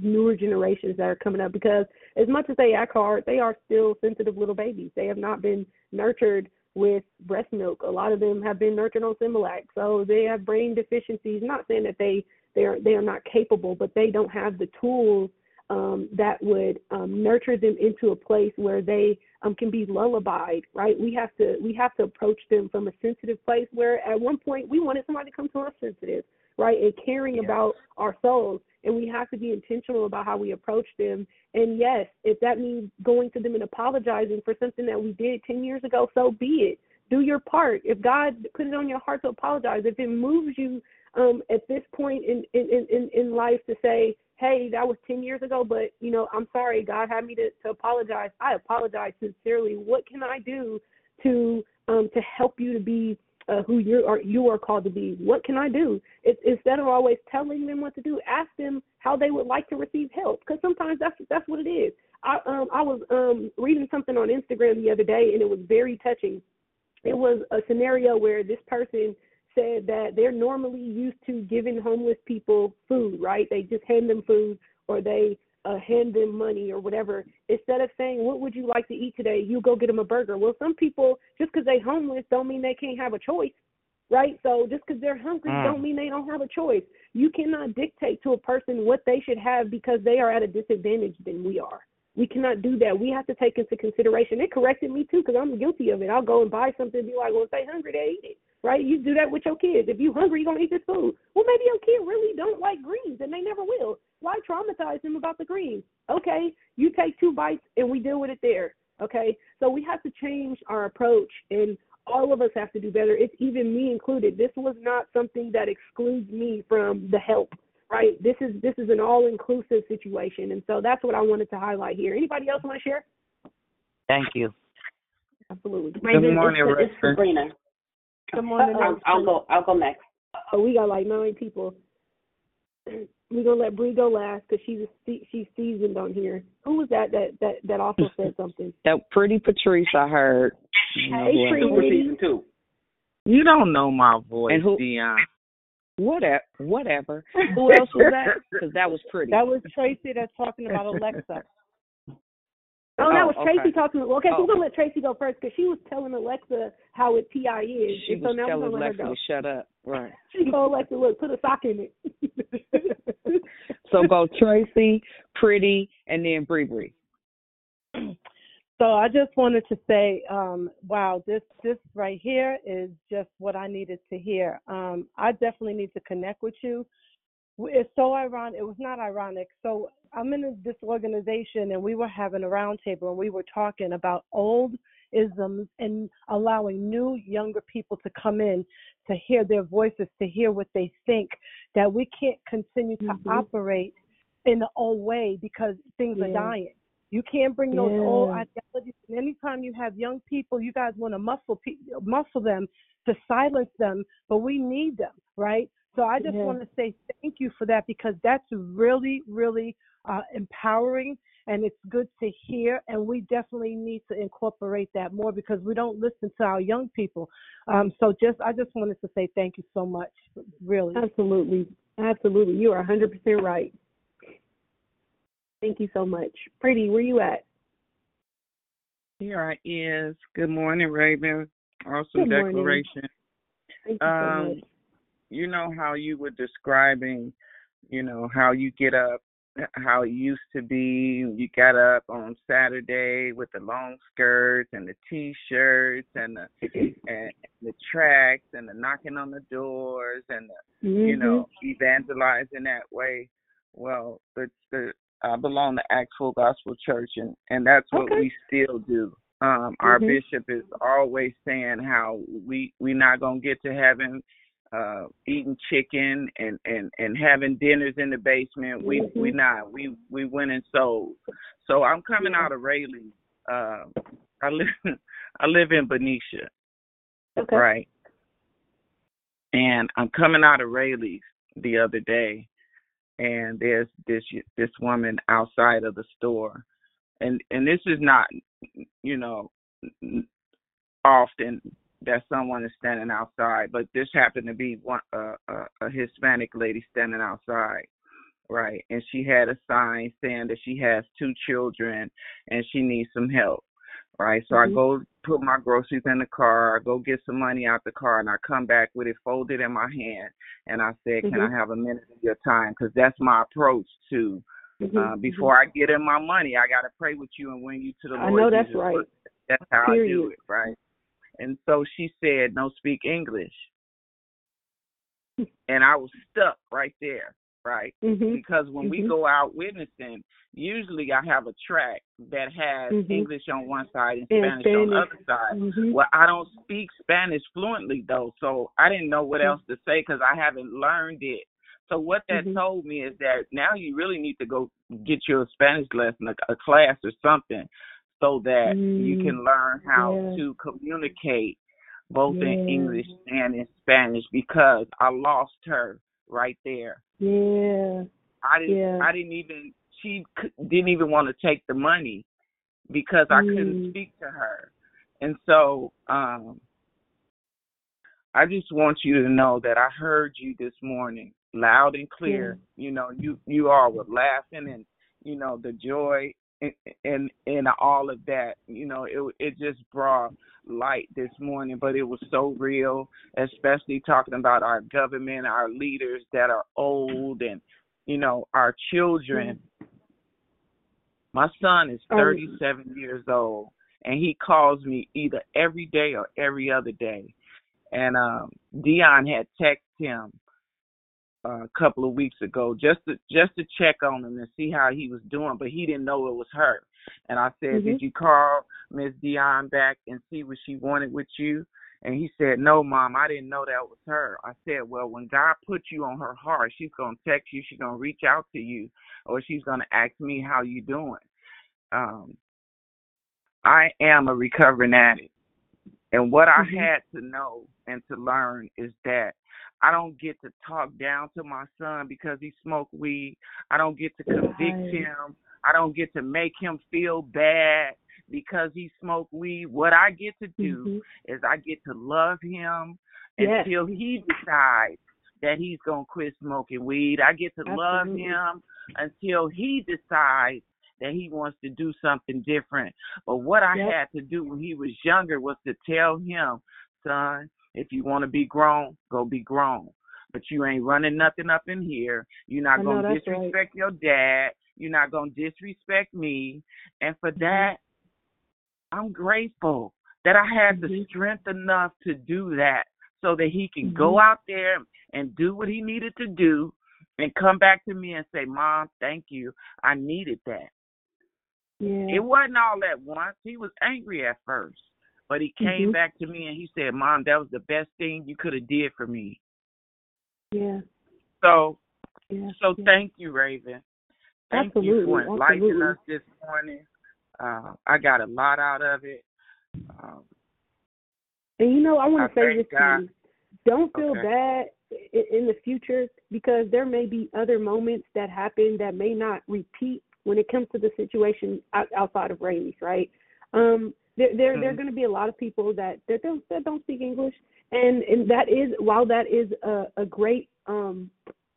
newer generations that are coming up because as much as they act hard, they are still sensitive little babies. They have not been nurtured with breast milk. A lot of them have been nurtured on Similac, so they have brain deficiencies. Not saying that they they are they are not capable, but they don't have the tools um, that would um, nurture them into a place where they um, can be lullabied. Right? We have to we have to approach them from a sensitive place. Where at one point we wanted somebody to come to us sensitive, right, and caring yeah. about our souls and we have to be intentional about how we approach them. And yes, if that means going to them and apologizing for something that we did 10 years ago, so be it. Do your part. If God put it on your heart to apologize, if it moves you um, at this point in, in, in, in life to say, hey, that was 10 years ago, but, you know, I'm sorry, God had me to, to apologize. I apologize sincerely. What can I do to um, to help you to be uh, who you are you are called to be. What can I do? It, instead of always telling them what to do, ask them how they would like to receive help. Because sometimes that's that's what it is. I um I was um reading something on Instagram the other day and it was very touching. It was a scenario where this person said that they're normally used to giving homeless people food, right? They just hand them food or they uh, hand them money or whatever, instead of saying, "What would you like to eat today?" You go get them a burger. Well, some people just because they homeless don't mean they can't have a choice, right? So just because they're hungry Mm. don't mean they don't have a choice. You cannot dictate to a person what they should have because they are at a disadvantage than we are. We cannot do that. We have to take into consideration. It corrected me too because I'm guilty of it. I'll go and buy something and be like, "Well, if they hungry, they eat it." Right? You do that with your kids. If you're hungry, you're gonna eat this food. Well, maybe your kid really don't like greens and they never will. Why traumatize them about the greens? Okay, you take two bites and we deal with it there. Okay, so we have to change our approach, and all of us have to do better. It's even me included. This was not something that excludes me from the help. Right? This is this is an all-inclusive situation, and so that's what I wanted to highlight here. Anybody else want to share? Thank you. Absolutely. Good morning, it's, it's Sabrina. Good morning. I'll, I'll go. I'll go next. Oh, we got like nine people. We're gonna let Bree go last because she's she's seasoned on here. Who was that that that that also said something? That pretty Patrice I heard. Hey, Pretty. Two. You don't know my voice, And who- Dion. Whatever. Whatever. Who else was that? Because that was pretty. That was Tracy that's talking about Alexa. Oh, that Oh, was Tracy okay. talking. Okay, so Oh. we're gonna let Tracy go first because she was telling Alexa how it PI is, she and so was now we're telling gonna Alexa go. to shut up. Right. She told Alexa, "Look, put a sock in it." So go Tracy, Pretty, and then Bree Bree. So I just wanted to say, um, wow, this this right here is just what I needed to hear. Um, I definitely need to connect with you. It's so ironic. It was not ironic. So I'm in this organization, and we were having a roundtable, and we were talking about old isms and allowing new, younger people to come in to hear their voices, to hear what they think. That we can't continue to Mhm. operate in the old way because things are dying. You can't bring those old ideologies. And anytime you have young people, you guys want to muscle pe- muscle them to silence them, but we need them, right? So I just Yeah. want to say thank you for that because that's really, really uh, empowering and it's good to hear. And we definitely need to incorporate that more because we don't listen to our young people. Um, so just I just wanted to say thank you so much, really. Absolutely. Absolutely. You are 100% right. Thank you so much. Pretty, where you at? Here I is. Good morning, Raevyn. Awesome Good morning. declaration. Thank you so Um, much. You know how you were describing, you know, how you get up, how it used to be. You got up on Saturday with the long skirts and the t-shirts and the and the tracks and the knocking on the doors and the, you Mhm. know, evangelizing that way. Well, the the I belong to Actual Gospel Church, and and that's what Okay. we still do. Um, our Mhm. bishop is always saying how we we're not gonna get to heaven uh eating chicken and and and having dinners in the basement. We we Mhm. not we we went and sold. So I'm coming out of Raley. Uh, I live I live in Benicia, Okay. right? And I'm coming out of Raley's the other day, and there's this this woman outside of the store, and and this is not, you know, often that someone is standing outside, but this happened to be one uh, a, a Hispanic lady standing outside, right? And she had a sign saying that she has two children and she needs some help, right? So I Mhm. go put my groceries in the car, I go get some money out the car, and I come back with it folded in my hand, and I said, "Can I have a minute of your time?" Because that's my approach to. Mhm. Uh, before I get in my money, I gotta pray with you and win you to the Lord. I know that's Jesus right. That's how I do it, right? And so she said, "No, speak English," and I was stuck right there, right? Mhm. Because when we Mhm. go out witnessing, usually I have a tract that has Mhm. English on one side and And Spanish on the other side. Mhm. Well, I don't speak Spanish fluently though, so I didn't know what Mhm. else to say because I haven't learned it. So what that Mhm. told me is that now you really need to go get your Spanish lesson, a, a class or something, so that you Mm. can learn how Yeah. to communicate both in English and in Spanish because I lost her right there. Yeah. I didn't. Yeah. I didn't even. She didn't even want to take the money because I couldn't Mm. speak to her, and so um, I just want you to know that I heard you this morning, loud and clear. You know, you you all were laughing and you know the joy and and, and all of that. You know, it it just brought light this morning, but it was so real, especially talking about our government, our leaders that are old, and you know our children. My son is Um, 37 years old, and he calls me either every day or every other day. And um Dion had texted him a couple of weeks ago just to just to check on him and see how he was doing, but he didn't know it was her. And I said, Mhm. "Did you call Miss Dion back and see what she wanted with you?" And he said, "No, Mom, I didn't know that was her." I said, "Well, when God put you on her heart, she's gonna text you, she's gonna reach out to you, or she's gonna ask me how you doing." Um, I am a recovering addict. And what I Mhm. had to know and to learn is that I don't get to talk down to my son because he smoked weed. I don't get to convict Right. him. I don't get to make him feel bad because he smoked weed. What I get to do Mhm. is I get to love him Yes. until he decides that he's going to quit smoking weed. I get to love him until he decides that he wants to do something different. But what I Yep. had to do when he was younger was to tell him, son, if you want to be grown, go be grown. But you ain't running nothing up in here. You're not going to that's right. disrespect your dad. You're not going to disrespect me. And for that, I'm grateful that I had the Mm-hmm. strength enough to do that so that he can Mm-hmm. go out there and do what he needed to do and come back to me and say, Mom, thank you. I needed that. Yeah. It wasn't all at once. He was angry at first. But he came Mhm. back to me and he said, Mom, that was the best thing you could have did for me. Yeah. So Yeah. so yeah. thank you, Raevyn. Thank you for Absolutely, enlightening absolutely. us this morning. Uh, I got a lot out of it. Um, And you know, I want to say this to you. Don't feel Okay. bad in the future because there may be other moments that happen that may not repeat when it comes to the situation outside of Raley's, right? Um, there there there are Mhm. going to be a lot of people that that don't that don't speak English, and and that is while that is a a great um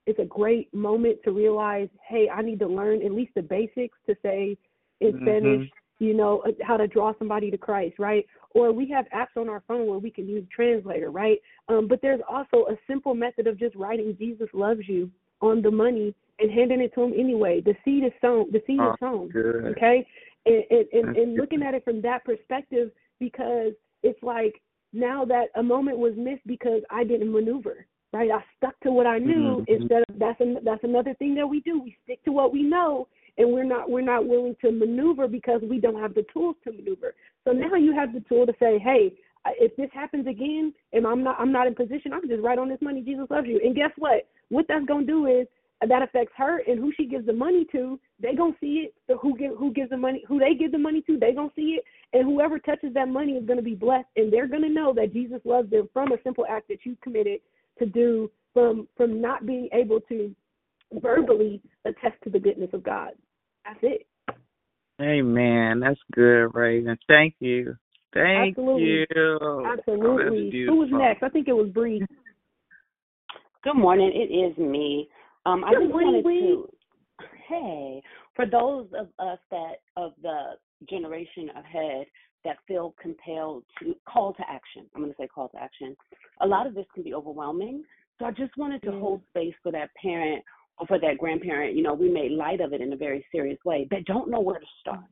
it's a great moment to realize, hey, I need to learn at least the basics to say in Mhm. Spanish, you know, uh, how to draw somebody to Christ, right? Or we have apps on our phone where we can use translator, right? Um, but there's also a simple method of just writing Jesus loves you on the money and handing it to him anyway. The seed is sown. The seed Oh, is sown. good. Okay, and and, and, and looking at it from that perspective, because it's like now that a moment was missed because I didn't maneuver. Right, I stuck to what I knew Mhm. instead of that's an, that's another thing that we do. We stick to what we know, and we're not we're not willing to maneuver because we don't have the tools to maneuver. So now you have the tool to say, hey, if this happens again, and I'm not I'm not in position, I can just write on this money, Jesus loves you. And guess what? What that's gonna do is that affects her and who she gives the money to. They gonna see it. So who give who gives the money? Who they give the money to? They gonna see it. And whoever touches that money is gonna be blessed, and they're gonna know that Jesus loves them from a simple act that you committed to do from from not being able to verbally attest to the goodness of God. That's it. Amen. That's good, Raevyn. Thank you. Thank Absolutely. you. Oh, Absolutely. Who was next? I think it was Bree. Good morning. It is me. Um, I just wanted to. Hey, for those of us that of the generation ahead that feel compelled to call to action. I'm going to say call to action. A lot of this can be overwhelming. So I just wanted to Yeah. hold space for that parent or for that grandparent. You know, we made light of it in a very serious way that don't know where to start.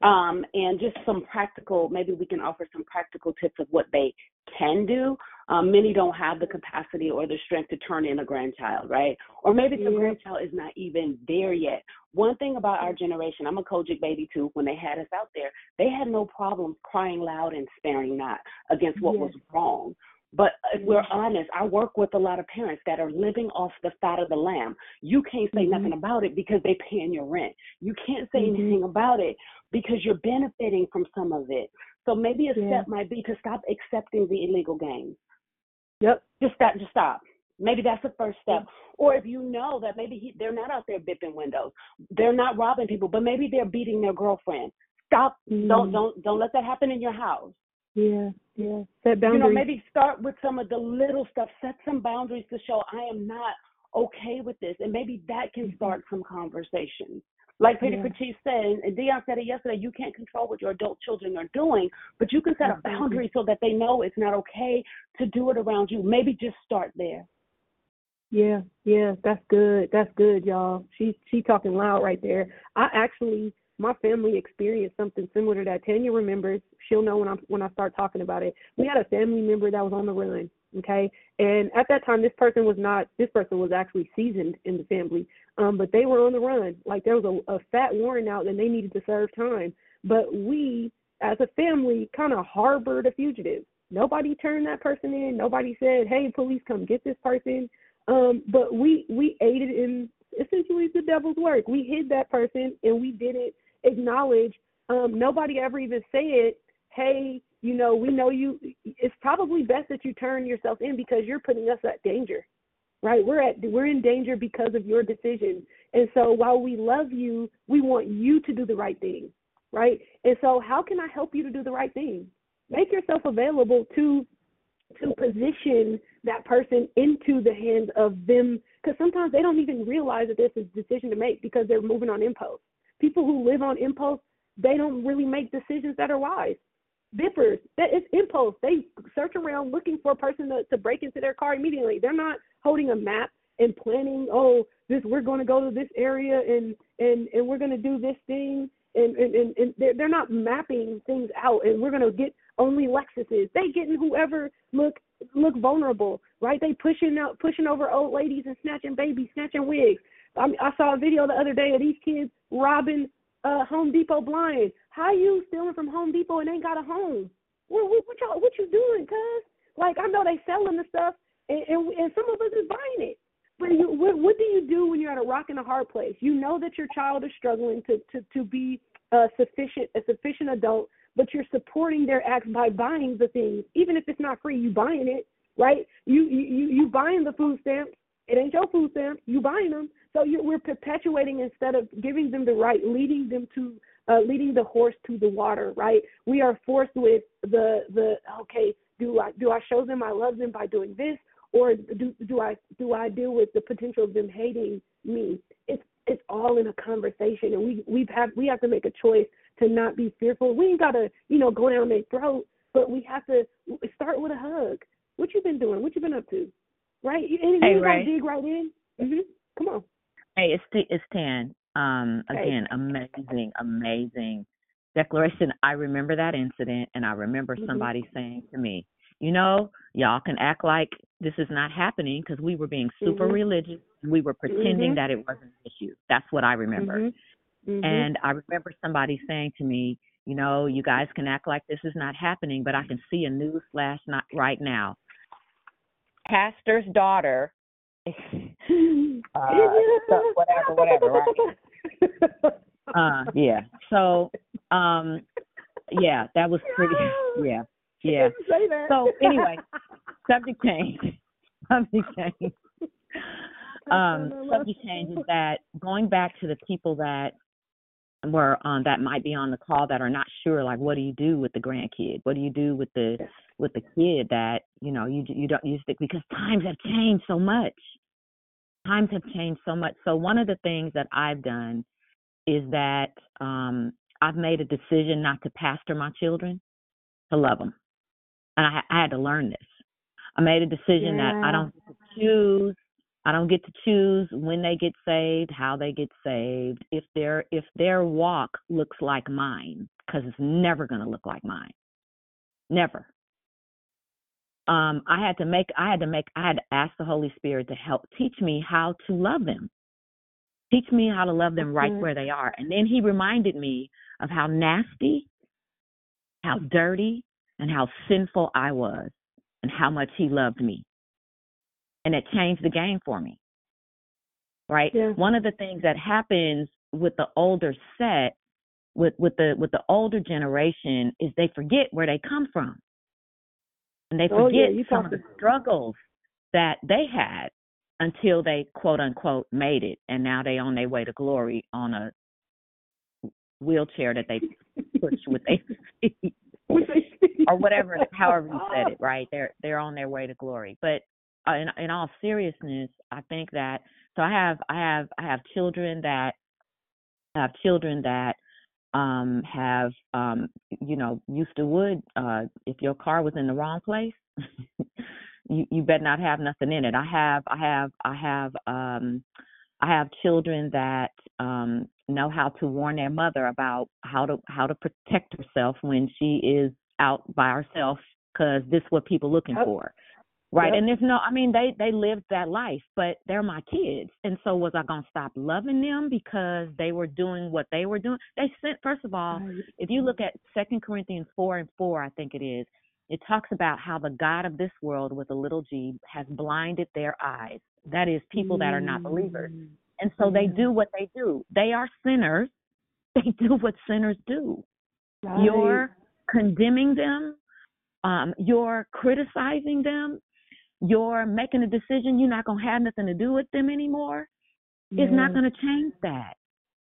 Um, and just some practical, maybe we can offer some practical tips of what they can do. Um, many don't have the capacity or the strength to turn in a grandchild, right? Or maybe the Yeah. grandchild is not even there yet. One thing about our generation, I'm a COGIC baby too, when they had us out there, they had no problems crying loud and sparing not against what was wrong. But if we're honest, I work with a lot of parents that are living off the fat of the lamb. You can't say Mhm. nothing about it because they're paying your rent. You can't say Mhm. anything about it because you're benefiting from some of it. So maybe a Yeah. step might be to stop accepting the illegal gains. Yep. Just stop. Just stop. Maybe that's the first step. Or if you know that maybe he, they're not out there bipping windows, they're not robbing people, but maybe they're beating their girlfriend. Stop. Don't Mm. don't don't let that happen in your house. Yeah. Yeah. Set boundaries. You know, maybe start with some of the little stuff. Set some boundaries to show I am not okay with this, and maybe that can start some conversation. Like Peter Yeah. Patrice said, and and Dion said it yesterday, you can't control what your adult children are doing, but you can set a boundary so that they know it's not okay to do it around you. Maybe just start there. Yeah, yeah, that's good. That's good, y'all. She she talking loud right there. I actually my family experienced something similar to that. Tanya remembers. She'll know when I when I start talking about it. We had a family member that was on the run. Okay, and at that time, this person was not. This person was actually seasoned in the family. Um, but they were on the run. Like there was a, a fat warrant out, and they needed to serve time. But we, as a family, kind of harbored a fugitive. Nobody turned that person in. Nobody said, "Hey, police, come get this person." Um, but we we aided in essentially the devil's work. We hid that person and we didn't acknowledge. Um, nobody ever even said, "Hey, you know, we know you." It's probably best that you turn yourself in because you're putting us at danger, right? We're at we're in danger because of your decision. And so while we love you, we want you to do the right thing, right? And so how can I help you to do the right thing? Make yourself available to to position that person into the hands of them because sometimes they don't even realize that there's a decision to make because they're moving on impulse. People who live on impulse, they don't really make decisions that are wise. Bippers, that is impulse. They search around looking for a person to, to break into their car immediately. They're not holding a map and planning, oh, this we're going to go to this area and and and we're going to do this thing and and and, and they're, they're not mapping things out. And we're gonna get only Lexuses. They getting whoever look look vulnerable, right? They pushing out pushing over old ladies and snatching babies, snatching wigs. I, I saw a video the other day of these kids robbing uh Home Depot blind. How you stealing from Home Depot and ain't got a home? What what, what y'all what you doing, cuz? Like I know they selling the stuff and, and and some of us is buying it. But you what what do you do when you're at a rock and a hard place? You know that your child is struggling to to to be a sufficient a sufficient adult, but you're supporting their acts by buying the things. Even if it's not free, you buying it, right? You you you buying the food stamps. It ain't your food stamps. You buying them. So you, we're perpetuating instead of giving them the right, leading them to uh, leading the horse to the water, right? We are forced with the the okay, do I do I show them I love them by doing this, or do do I do I deal with the potential of them hating me? It's it's all in a conversation, and we we have we have to make a choice to not be fearful. We ain't gotta you know go down their throat, but we have to start with a hug. What you been doing? What you been up to? Right? And Hey, you Ray. gotta dig right in. hmm Come on. Hey, it's T- it's Tan. Um, again, amazing, amazing declaration. I remember that incident, and I remember Mhm. somebody saying to me, "You know, y'all can act like this is not happening because we were being super Mhm. religious. We were pretending Mhm. that it wasn't an issue. That's what I remember. Mhm. Mhm. And I remember somebody saying to me, you know, you guys can act like this is not happening, but I can see a news flash not right now. Pastor's daughter, uh, so whatever, whatever, right? Uh, yeah. So, um, yeah, that was pretty. Yeah, yeah. So anyway, subject change. Subject change. Um, subject change is that going back to the people that were um that might be on the call that are not sure like what do you do with the grandkid? What do you do with the with the kid that you know you you don't use it because times have changed so much. Times have changed so much. So one of the things that i've done is that um i've made a decision not to pastor my children to love them and i, I had to learn this. I made a decision that i don't choose I don't get to choose when they get saved, how they get saved, if their if their walk looks like mine, because it's never going to look like mine. Never. Um, I had to make I had to make I had to ask the Holy Spirit to help teach me how to love them. Teach me how to love them right Mhm. where they are. And then he reminded me of how nasty, how dirty, and how sinful I was and how much he loved me and it changed the game for me. Right? Yeah. One of the things that happens with the older set with with the with the older generation is they forget where they come from. And they Oh, yeah, forget some of the struggles that they had until they quote unquote made it and now they on their way to glory on a wheelchair that they push with feet or whatever however you said it right they're they're on their way to glory but in in all seriousness i think that so i have i have i have children that I have children that um have um you know used to wood uh if your car was in the wrong place you you better not have nothing in it i have i have i have um i have children that um know how to warn their mother about how to how to protect herself when she is out by herself because this is what people looking Yep. for right. Yep. and there's no i mean they they lived that life but they're my kids. And so was i going to stop loving them because they were doing what they were doing? They sent first of all if you look at second corinthians 4 and 4 i think it is it talks about how the god of this world with a little g has blinded their eyes. That is people that are not believers. And so they do what they do. They are sinners. They do what sinners do. Right. you're condemning them um you're criticizing them you're making a decision you're not going to have nothing to do with them anymore it's not going to change that.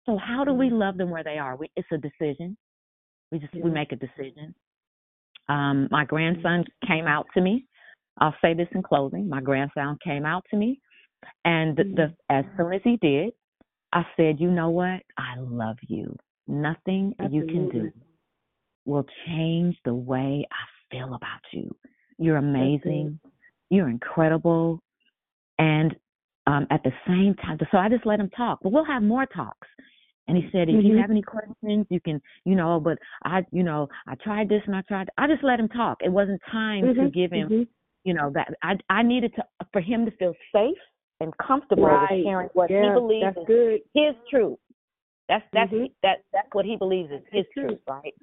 So how do we love them where they are? We, it's a decision. We just we make a decision. Um my grandson came out to me i'll say this in closing my grandson came out to me and the, the as soon as he did i said you know what? I love you. Nothing you can do will change the way I feel about you. You're amazing it. You're incredible. And um, at the same time, so I just let him talk. But we'll have more talks. And he said, if you have any questions, you can, you know, but I, you know, I tried this and I tried. I just let him talk. It wasn't time to Mhm, give him, mhm. you know, that I I needed to for him to feel safe and comfortable Right. with sharing what Yeah, he believes that's is good. his truth. That's that's Mhm. that that's what he believes is his truth, right?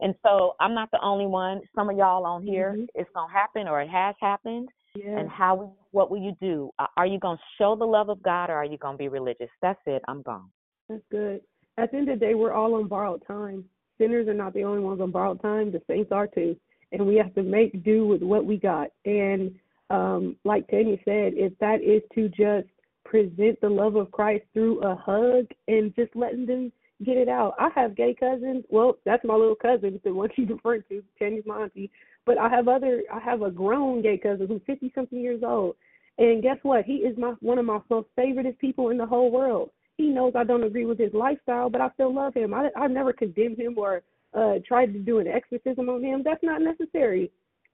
And so I'm not the only one. Some of y'all on here, it's gonna happen or it has happened. Yeah. And how what will you do? Are you gonna show the love of God or are you gonna be religious? That's it. I'm gone. That's good. At the end of the day, we're all on borrowed time. Sinners are not the only ones on borrowed time. The saints are too, and we have to make do with what we got. And um, like Tanya said, if that is to just present the love of Christ through a hug and just letting them get it out. I have gay cousins. Well, that's my little cousin, the one she's referring to. Tanya's my auntie. But I have other. I have a grown gay cousin who's fifty something years old. And guess what? He is my one of my most favoriteest people in the whole world. He knows I don't agree with his lifestyle, but I still love him. I I never condemned him or uh tried to do an exorcism on him. That's not necessary.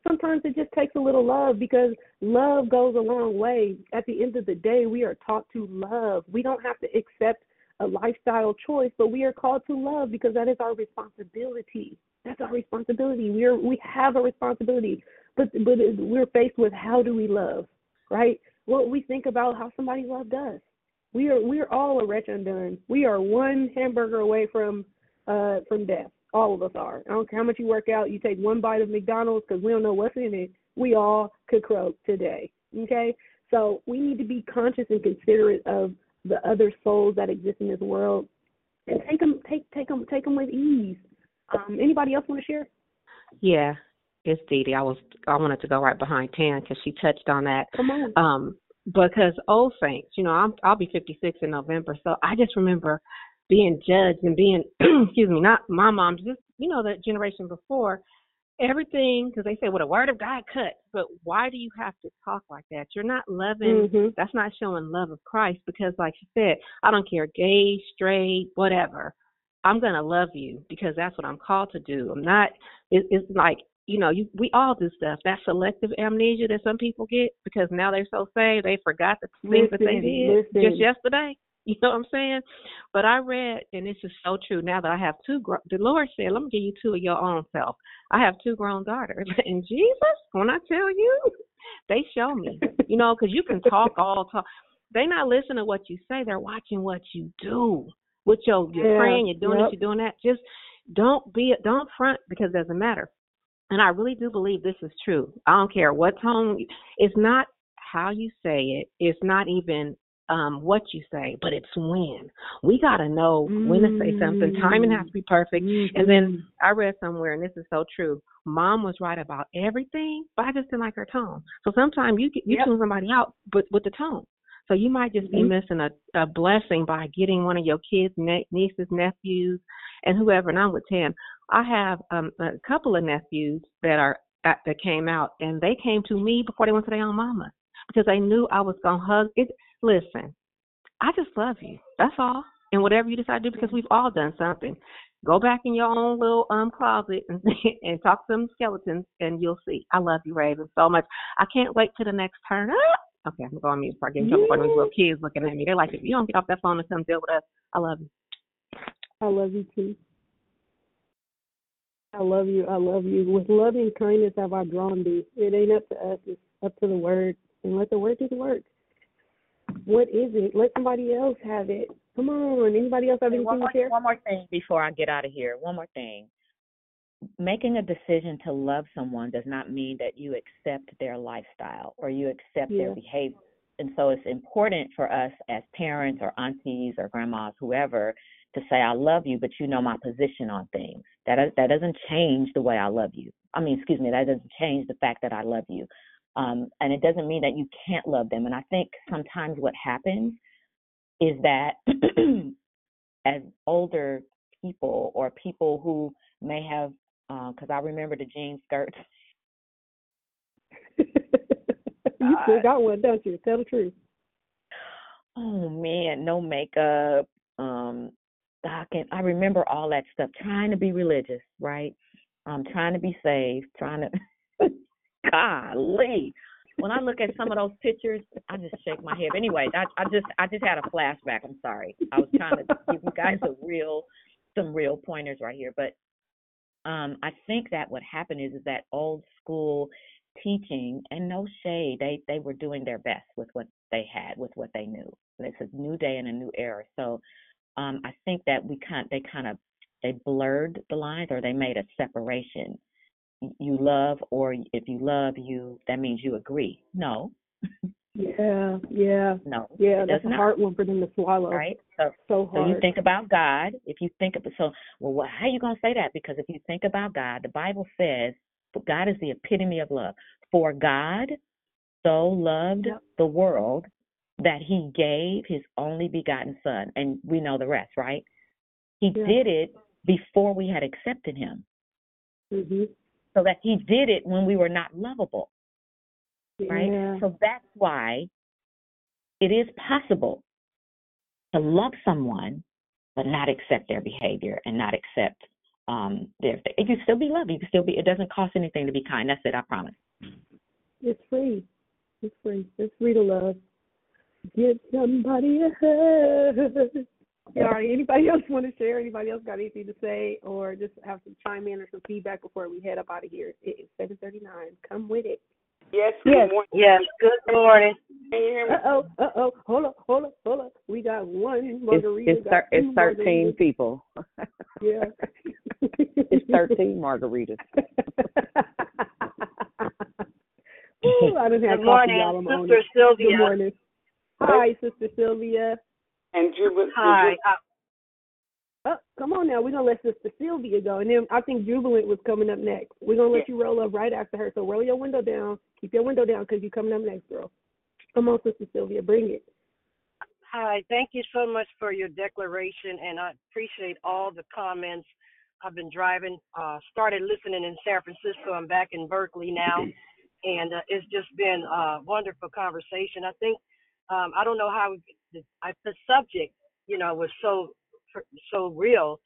Sometimes it just takes a little love because love goes a long way. At the end of the day, we are taught to love. We don't have to accept a lifestyle choice, but we are called to love because that is our responsibility. That's our responsibility. We are we have a responsibility, but but we're faced with how do we love, right? What we think about how somebody loved us. We are we are all a wretch undone. We are one hamburger away from uh from death. All of us are. I don't care how much you work out. You take one bite of McDonald's because we don't know what's in it. We all could croak today. Okay, so we need to be conscious and considerate of the other souls that exist in this world, and take them take take them take them with ease. Um, anybody else want to share? Yeah, it's Dee Dee. I was I wanted to go right behind Tan because she touched on that. Come on. Um, because old saints, you know, I'm I'll be 56 in November, so I just remember being judged and being, excuse me, not my mom, just you know the generation before. Everything, because they say, well, the word of God cuts, but why do you have to talk like that? You're not loving. Mhm. That's not showing love of Christ. Because, like you said, I don't care, gay, straight, whatever. I'm gonna love you because that's what I'm called to do. I'm not. It, it's like you know, you we all do stuff. That selective amnesia that some people get because now they're so saved they forgot the things that they did listen. just yesterday. You know what I'm saying? But I read, and this is so true. Now that I have two, gr- the Lord said, "Let me give you two of your own self." I have two grown daughters, and Jesus, when I tell you, they show me. You know, because you can talk all talk. They not listening to what you say. They're watching what you do. With your you're Yeah, praying, you're doing yep. this, you're doing that. Just don't be don't front because it doesn't matter. And I really do believe this is true. I don't care what tone. It's not how you say it. It's not even um what you say, but it's when. We got to know when to say something. Timing has to be perfect. And then I read somewhere, and this is so true. Mom was right about everything, but I just didn't like her tone. So sometimes you you Yep. tune somebody out, but with the tone. So you might just be Mhm. missing a, a blessing by getting one of your kids, ne- nieces, nephews, and whoever. And I'm with Tan. I have um, a couple of nephews that are that, that came out, and they came to me before they went to their own mama because they knew I was gonna hug it. Listen, I just love you. That's all. And whatever you decide to do, because we've all done something. Go back in your own little um closet and and talk to some skeletons, and you'll see. I love you, Raevyn, so much. I can't wait to the next turn. Ah! Okay, I'm going to mute before I get in trouble for these little kids looking at me. They're like, if you don't get off that phone and come deal with us, I love you. I love you too. I love you. I love you. With loving kindness have I drawn thee. It ain't up to us. It's up to the word. And let the word do the work. What is it? Let somebody else have it. Come on. Anybody else have Hey, anything one to share? one more thing before I get out of here. One more thing. Making a decision to love someone does not mean that you accept their lifestyle or you accept their behavior. And so it's important for us as parents or aunties or grandmas, whoever, to say, I love you, but you know my position on things. That, that doesn't change the way I love you. I mean, excuse me, that doesn't change the fact that I love you. Um, and it doesn't mean that you can't love them. And I think sometimes what happens is that as older people or people who may have, because I remember the jean skirts. you still got one, don't you? Tell the truth. Oh man, no makeup. Um, I can I remember all that stuff. Trying to be religious, right? Um, trying to be saved, trying to. Golly, when I look at some of those pictures, I just shake my head. Anyway, I, I just I just had a flashback. I'm sorry. I was trying to give you guys a real some real pointers right here. But um, I think that what happened is is that old school teaching and no shade, they they were doing their best with what they had, with what they knew. It's a new day and a new era. So um, I think that we kind they kind of they blurred the lines or they made a separation. You love, or if you love you, that means you agree. No. Yeah, yeah. No. Yeah, that's a not. hard one for them to swallow. Right. So So so you think about God. If you think of so, well, wh- how you gonna say that? Because if you think about God, the Bible says God is the epitome of love. For God so loved the world that He gave His only begotten Son, and we know the rest, right? He Yeah. did it before we had accepted Him, Mhm. so that He did it when we were not lovable, right? Yeah. So that's why it is possible to love someone but not accept their behavior and not accept um their it can still be love you can still be it doesn't cost anything to be kind that's it i promise It's free. It's free. It's free to love. Give somebody a hug. All right. Anybody else want to share? Anybody else got anything to say, or just have some chime in or some feedback before we head up out of here? It is seven thirty nine. Come with it. Yes, Yes. good morning. Yes. Good morning. Can you hear me? Uh oh. Uh oh. Hold up. Hold up. Hold up. We got one margarita. it's, got thir- it's two thirteen margaritas. people. Yeah. It's thirteen margaritas. Ooh, I didn't have Good coffee, morning, y'all. I'm Sister. Sylvia. Good morning. Hi, Sister Sylvia. And Jubilant. Hi. Oh, come on now. We're gonna let Sister Sylvia go, and then I think Jubilant was coming up next. We're gonna let you roll up right after her. So roll your window down. Keep your window down because you're coming up next, girl. Come on, Sister Sylvia, bring it. Hi, thank you so much for your declaration, and I appreciate all the comments. I've been driving, uh, started listening in San Francisco. I'm back in Berkeley now, and uh, it's just been a wonderful conversation. I think um, I don't know how the, I, the subject, you know, was so so real,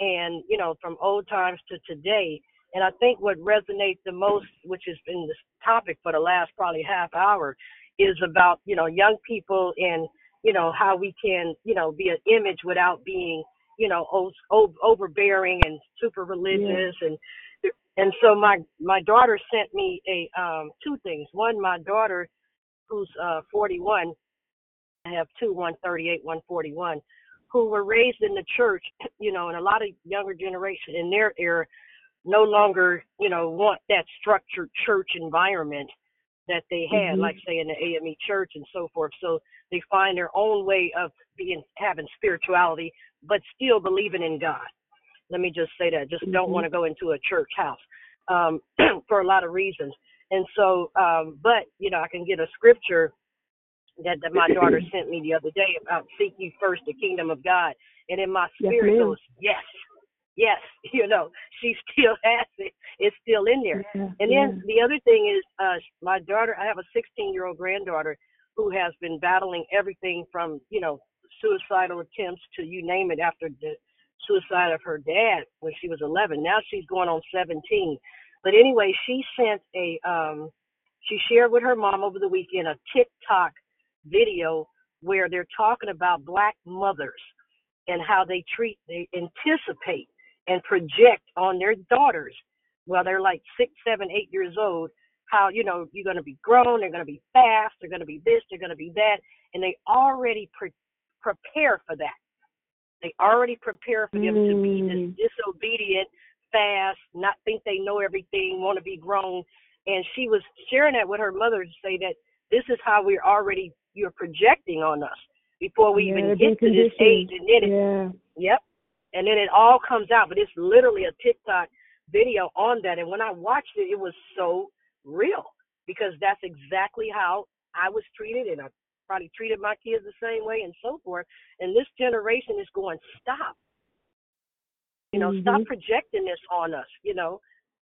and you know, from old times to today. And I think what resonates the most, which has been the topic for the last probably half hour, is about you know young people and you know how we can you know be an image without being you know o- o- overbearing and super religious. And and so my my daughter sent me a um two things. One my daughter who's uh 41 i have two 138 141 who were raised in the church you know and a lot of younger generation in their era no longer you know want that structured church environment that they had Mhm. like say in the AME church and so forth so they find their own way of being having spirituality but still believing in god let me just say that just don't Mhm. want to go into a church house um for a lot of reasons and so um but you know i can get a scripture that, that my daughter sent me the other day about seek you first the kingdom of god. And in my Yes, spirit ma'am. goes yes yes you know she still has it. It's still in there. Yeah, and then the other thing is uh my daughter i have a 16 year old granddaughter who has been battling everything from you know suicidal attempts to you name it after the suicide of her dad when she was 11 now she's going on 17 but anyway she sent a um she shared with her mom over the weekend a tiktok video where they're talking about black mothers and how they treat they anticipate and project on their daughters. While they're like six seven eight years old how you know you're going to be grown they're going to be fast they're going to be this they're going to be that and they already pre- prepare for that. They already prepare for them to be this mm. disobedient fast not think they know everything want to be grown. And she was sharing that with her mother to say that this is how we're already you're projecting on us before we Yeah, even get to this age and then it, Yeah. Yep. And then it all comes out, but it's literally a TikTok video on that. And when I watched it, it was so real because that's exactly how I was treated, and I probably treated my kids the same way, and so forth. And this generation is going, stop. You know, stop Mhm. projecting this on us. You know,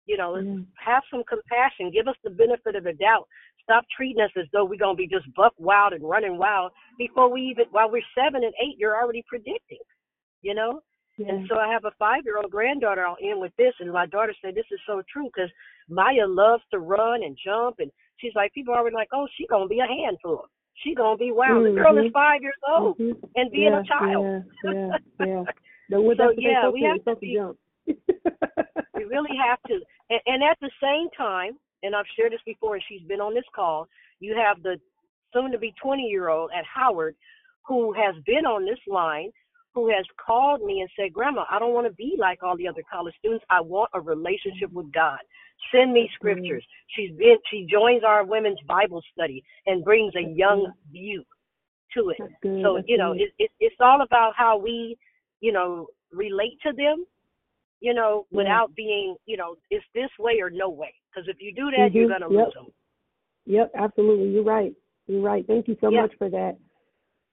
you know, have some compassion. Give us the benefit of the doubt. Stop treating us as though we're gonna be just buck wild and running wild before we even while we're seven and eight. You're already predicting. You know, Yeah. And so I have a five year old granddaughter. I'll end with this, and my daughter said this is so true because Maya loves to run and jump, and she's like people are always like, oh, she gonna be a handful. She gonna be wild. The girl is Mhm. five years old Mhm. and being yeah, a child. Yeah, yeah, yeah. No, So, that's what they yeah, supposed we have they're to be- we really have to and, and at the same time and i've shared this before and she's been on this call you have the soon to be 20 year old at howard who has been on this line who has called me and said grandma i don't want to be like all the other college students. I want a relationship with god. Send me scriptures. She's been she joins our women's bible study and brings a young view to it. So you know it, it it's all about how we you know relate to them you know, without being, you know, it's this way or no way. Because if you do that, you're Mhm, gonna yep. lose them. Yep, absolutely. You're right. You're right. Thank you so Yeah. much for that.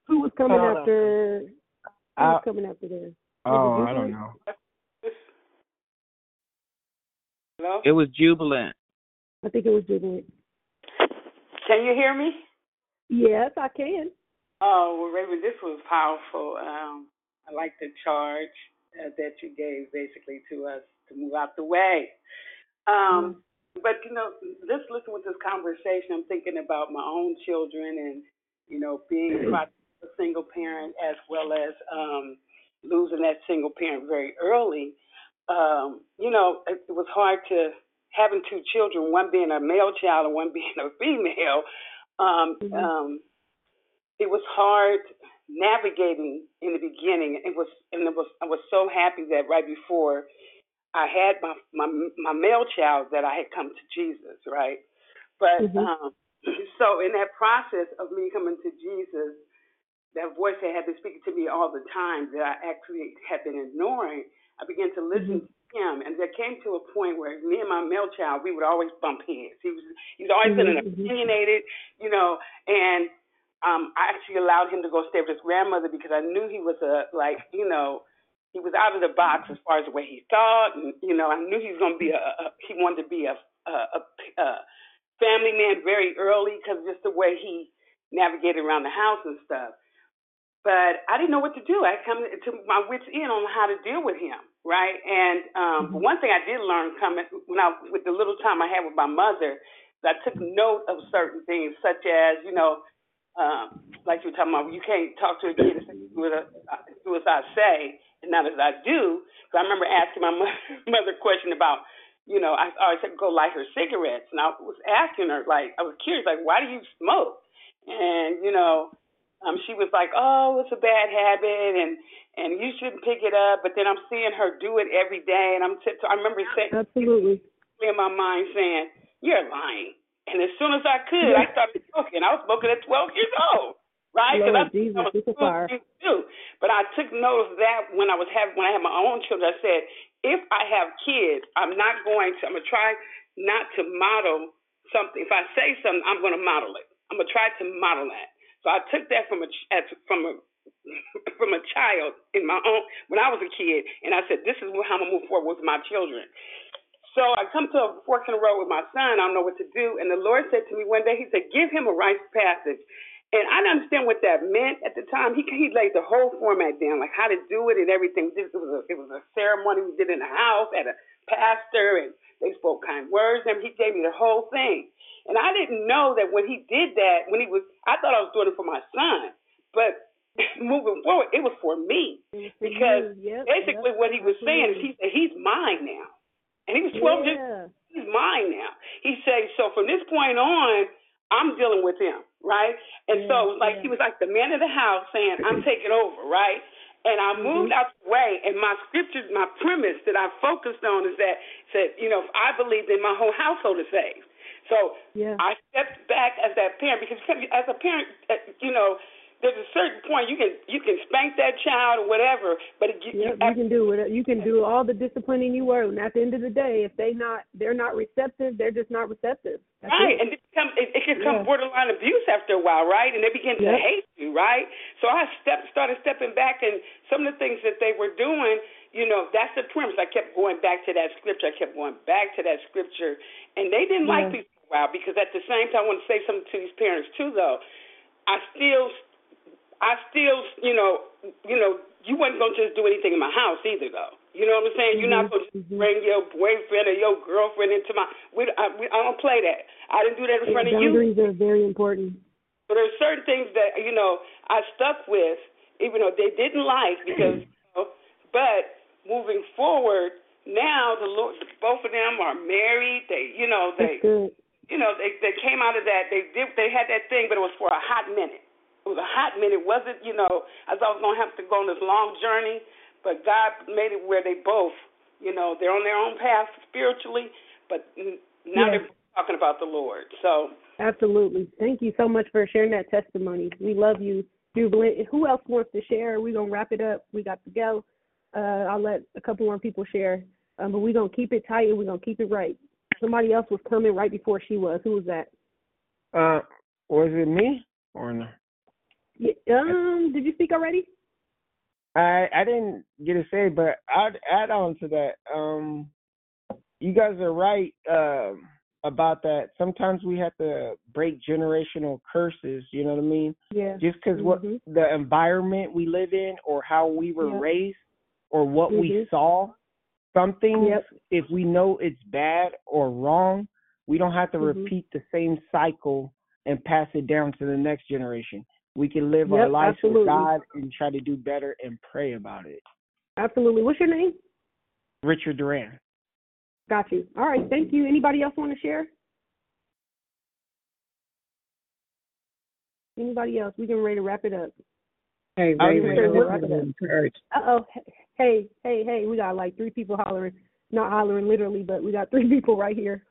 Who was coming Hold on. after? Who Uh, was coming after there? Oh, I don't know. Hello? It was jubilant. I think it was jubilant. Can you hear me? Yes, I can. Oh, well, Raevyn, this was powerful. Um, I like the charge uh, that you gave basically to us to move out the way. Um, But, you know, just listening with this conversation, I'm thinking about my own children and, you know, being a single parent as well as um, losing that single parent very early. Um, you know, it, it was hard to having two children, one being a male child and one being a female. Um, um, it was hard navigating in the beginning. It was, and it was, I was so happy that right before I had my my my male child that I had come to Jesus, right? But Mhm. um, so in that process of me coming to Jesus, that voice that had been speaking to me all the time that I actually had been ignoring, I began to listen to him, and there came to a point where me and my male child, we would always bump heads. He was he's always been an Mhm, mhm. opinionated, you know, and um, I actually allowed him to go stay with his grandmother because I knew he was a like, you know, he was out of the box as far as the way he thought, and you know, I knew he was going to be a, a he wanted to be a a, a, a family man very early because just the way he navigated around the house and stuff. But I didn't know what to do. I come to my wits end on how to deal with him, right? And um, but one thing I did learn coming when I with the little time I had with my mother, I took note of certain things, such as you know, um, like you were talking about, you can't talk to a kid and say, do, uh, do as I say not as I do. So I remember asking my mother, mother a question about, you know, I always said go light her cigarettes, and I was asking her like I was curious, like why do you smoke? And you know, um, she was like, "Oh, it's a bad habit, and and you shouldn't pick it up." But then I'm seeing her do it every day, and I'm t- I remember saying Absolutely. in my mind saying, "You're lying." And as soon as I could, I started smoking. I was smoking at 12 years old, right? Lord I Jesus, that was it's a a cool fire. thing to do. But I took note of that when I was having when I had my own children. I said, if I have kids, I'm not going to. I'm gonna try not to model something. If I say something, I'm gonna model it. I'm gonna try to model that. So I took that from a as from a from a child in my own when I was a kid, and I said, this is how I'm gonna move forward with my children. So I come to a fork in the road with my son. I don't know what to do, and the Lord said to me one day, He said, give him a of passage. And I didn't understand what that meant at the time. He he laid the whole format down, like how to do it and everything. It was a, it was a ceremony we did in the house at a pastor, and they spoke kind words. And he gave me the whole thing. And I didn't know that when he did that, when he was, I thought I was doing it for my son, but moving forward, it was for me because Yep, basically yep, what he was saying is he said he's mine now, and he was 12 years he's mine now. He said, so from this point on, I'm dealing with him, right? And so it was like he was like the man of the house saying, I'm taking over, right? And I mm-hmm. moved out the way, and my scriptures, my premise that I focused on is that said, you know, if I believe, then my whole household is saved. So Yeah. I stepped back as that parent because as a parent, you know, there's a certain point you can you can spank that child or whatever, but it, you, Yep, you can do it. You can do all the disciplining you want, and at the end of the day, if they not they're not receptive, they're just not receptive. That's right, it. and it, become, it, it can become Yeah. borderline abuse after a while, right? And they begin to Yep. hate you, right? So I stepped, started stepping back, and some of the things that they were doing, you know, that's the premise. I kept going back to that scripture. I kept going back to that scripture, and they didn't like Yeah. me for a while because at the same time, I want to say something to these parents too, though. I still I still, you know, you know, you wasn't gonna just do anything in my house either, though. You know what I'm saying? You're not Mm-hmm. supposed to bring your boyfriend or your girlfriend into my. We, I, we, I don't play that. I didn't do that in front of you. boundaries are very important. But there's certain things that you know I stuck with, even though they didn't like because. You know, but moving forward, now the Lord, both of them are married. They, you know, they, you know, they they came out of that. They did. They had that thing, but it was for a hot minute. It was a hot minute. It wasn't, you know, I thought I was gonna have to go on this long journey, but God made it where they both, you know, they're on their own path spiritually, but now Yes. they're talking about the Lord. So Absolutely. Thank you so much for sharing that testimony. We love you, Jubilant. Who else wants to share? We're gonna wrap it up. We got to go. Uh, I'll let a couple more people share, um, but we're gonna keep it tight and we're gonna keep it right. Somebody else was coming right before she was. Who was that? Uh, was it me or no? Um, did you speak already? I I didn't get to say, but I'd add on to that. Um, you guys are right um, about that. Sometimes we have to break generational curses. You know what I mean? Yeah. Just because what Mhm. the environment we live in, or how we were Yeah. raised, or what we Mhm. saw, some things. Yep. If we know it's bad or wrong, we don't have to Mhm. repeat the same cycle and pass it down to the next generation. We can live our life absolutely. with God and try to do better and pray about it. Absolutely. What's your name? Richard Duran. Got you. All right. Thank you. Anybody else want to share? Anybody else? We can ready to wrap it up. Hey, I was gonna I say, just what- want to encourage. Uh oh. Hey, hey, hey. We got like three people hollering. Not hollering literally, but we got three people right here.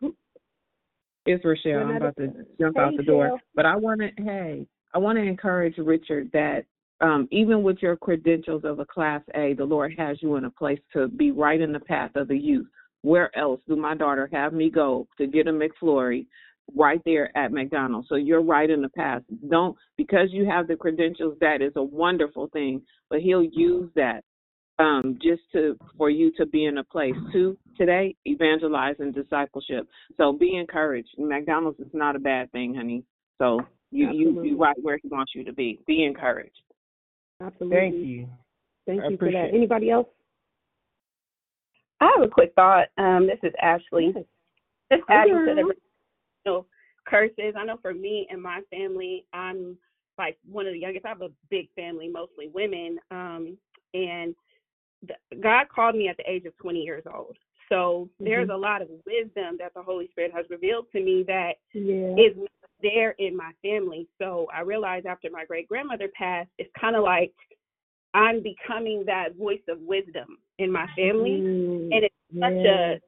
It's Rochelle. I'm about to jump Hey, out the door. Shell. But I want to, hey, I want to encourage Richard that um, even with your credentials of a Class A, the Lord has you in a place to be right in the path of the youth. Where else do my daughter have me go to get a McFlurry? Right there at McDonald's. So you're right in the path. Don't because you have the credentials. That is a wonderful thing. But He'll use that um, just to for you to be in a place to today evangelize and discipleship. So be encouraged. McDonald's is not a bad thing, honey. So you you Absolutely. you right where he wants you to be. Be encouraged. Absolutely. Thank you. Thank I you for that. it. Anybody else? I have a quick thought. Um, this is Ashley. Just adding to girl. the original curses. I know for me and my family, I'm like one of the youngest. I have a big family, mostly women. Um, and the, God called me at the age of 20 years old. So there's Mhm. a lot of wisdom that the Holy Spirit has revealed to me that Yeah. is there in my family. So I realized after my great grandmother passed, it's kind of like I'm becoming that voice of wisdom in my family. Mm, And it's such yeah. a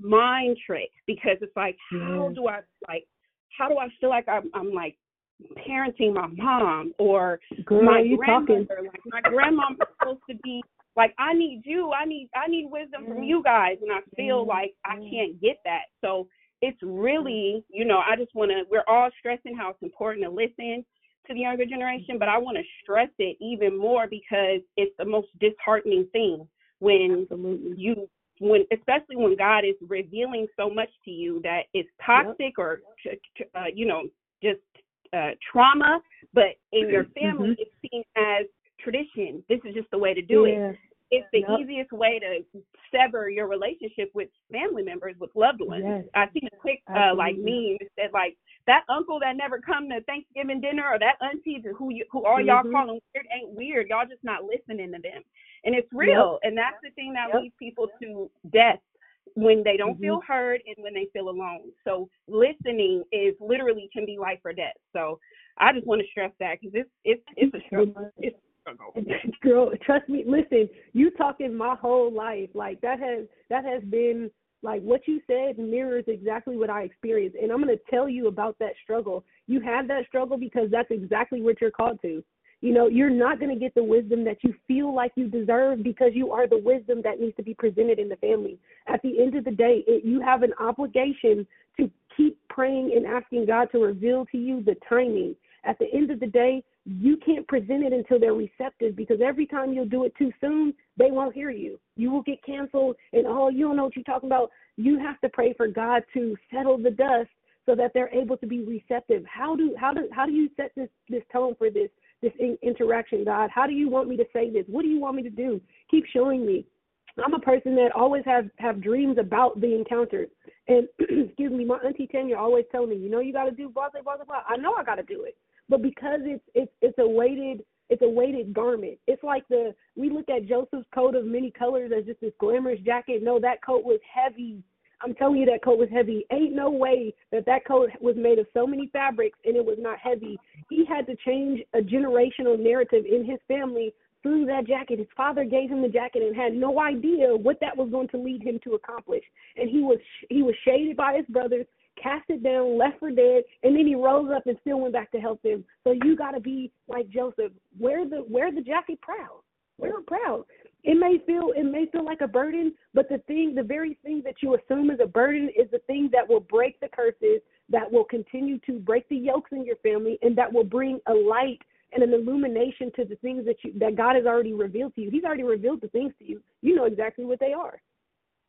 mind trick because it's like, how Yeah. do I like, how do I feel like I'm, I'm like parenting my mom or Girl, my you talking. grandmother? Like my grandmom's supposed to be like, I need you, I need, I need wisdom from you guys, and I feel like I can't get that. So it's really, you know, I just want to. We're all stressing how it's important to listen to the younger generation, but I want to stress it even more because it's the most disheartening thing when you when especially when God is revealing so much to you that it's toxic or uh, you know just uh, trauma, but in your family it's seen as tradition. This is just the way to do Yeah. it. It's the Yep. easiest way to sever your relationship with family members, with loved ones. Yes. I seen a quick uh, like meme that said like that uncle that never come to Thanksgiving dinner or that auntie who you who all y'all Mhm. calling weird ain't weird. Y'all just not listening to them, and it's real. And that's the thing that Yep. leads people to death when they don't Mhm. feel heard and when they feel alone. So listening is literally can be life or death. So I just want to stress that because it's it's it's a struggle. It's. Girl, trust me. Listen, you talking my whole life. Like that has that has been like what you said mirrors exactly what I experienced. And I'm gonna tell you about that struggle. You had that struggle because that's exactly what you're called to. You know, you're not going to get the wisdom that you feel like you deserve because you are the wisdom that needs to be presented in the family. At the end of the day, it, you have an obligation to keep praying and asking God to reveal to you the timing. At the end of the day, you can't present it until they're receptive because every time you'll do it too soon, they won't hear you. You will get canceled and oh, you don't know what you're talking about. You have to pray for God to settle the dust so that they're able to be receptive. How do how do how do you set this this tone for this this in- interaction, God? How do you want me to say this? What do you want me to do? Keep showing me. I'm a person that always have have dreams about the encounters. And excuse me, my auntie Tanya always tell me, you know, you got to do blah blah blah blah. I know I got to do it, but because it's it's it's a weighted it's a weighted garment. It's like the we look at Joseph's coat of many colors as just this glamorous jacket. No, that coat was heavy. I'm telling you that coat was heavy. Ain't no way that that coat was made of so many fabrics and it was not heavy. He had to change a generational narrative in his family through that jacket. His father gave him the jacket and had no idea what that was going to lead him to accomplish. And he was he was shaded by his brothers, cast it down, left for dead, and then he rose up and still went back to help them. So you got to be like Joseph. Wear the wear the jacket proud. Wear it proud. It may feel it may feel like a burden, but the thing, the very thing that you assume is a burden, is the thing that will break the curses, that will continue to break the yokes in your family, and that will bring a light and an illumination to the things that you that God has already revealed to you. He's already revealed the things to you. You know exactly what they are.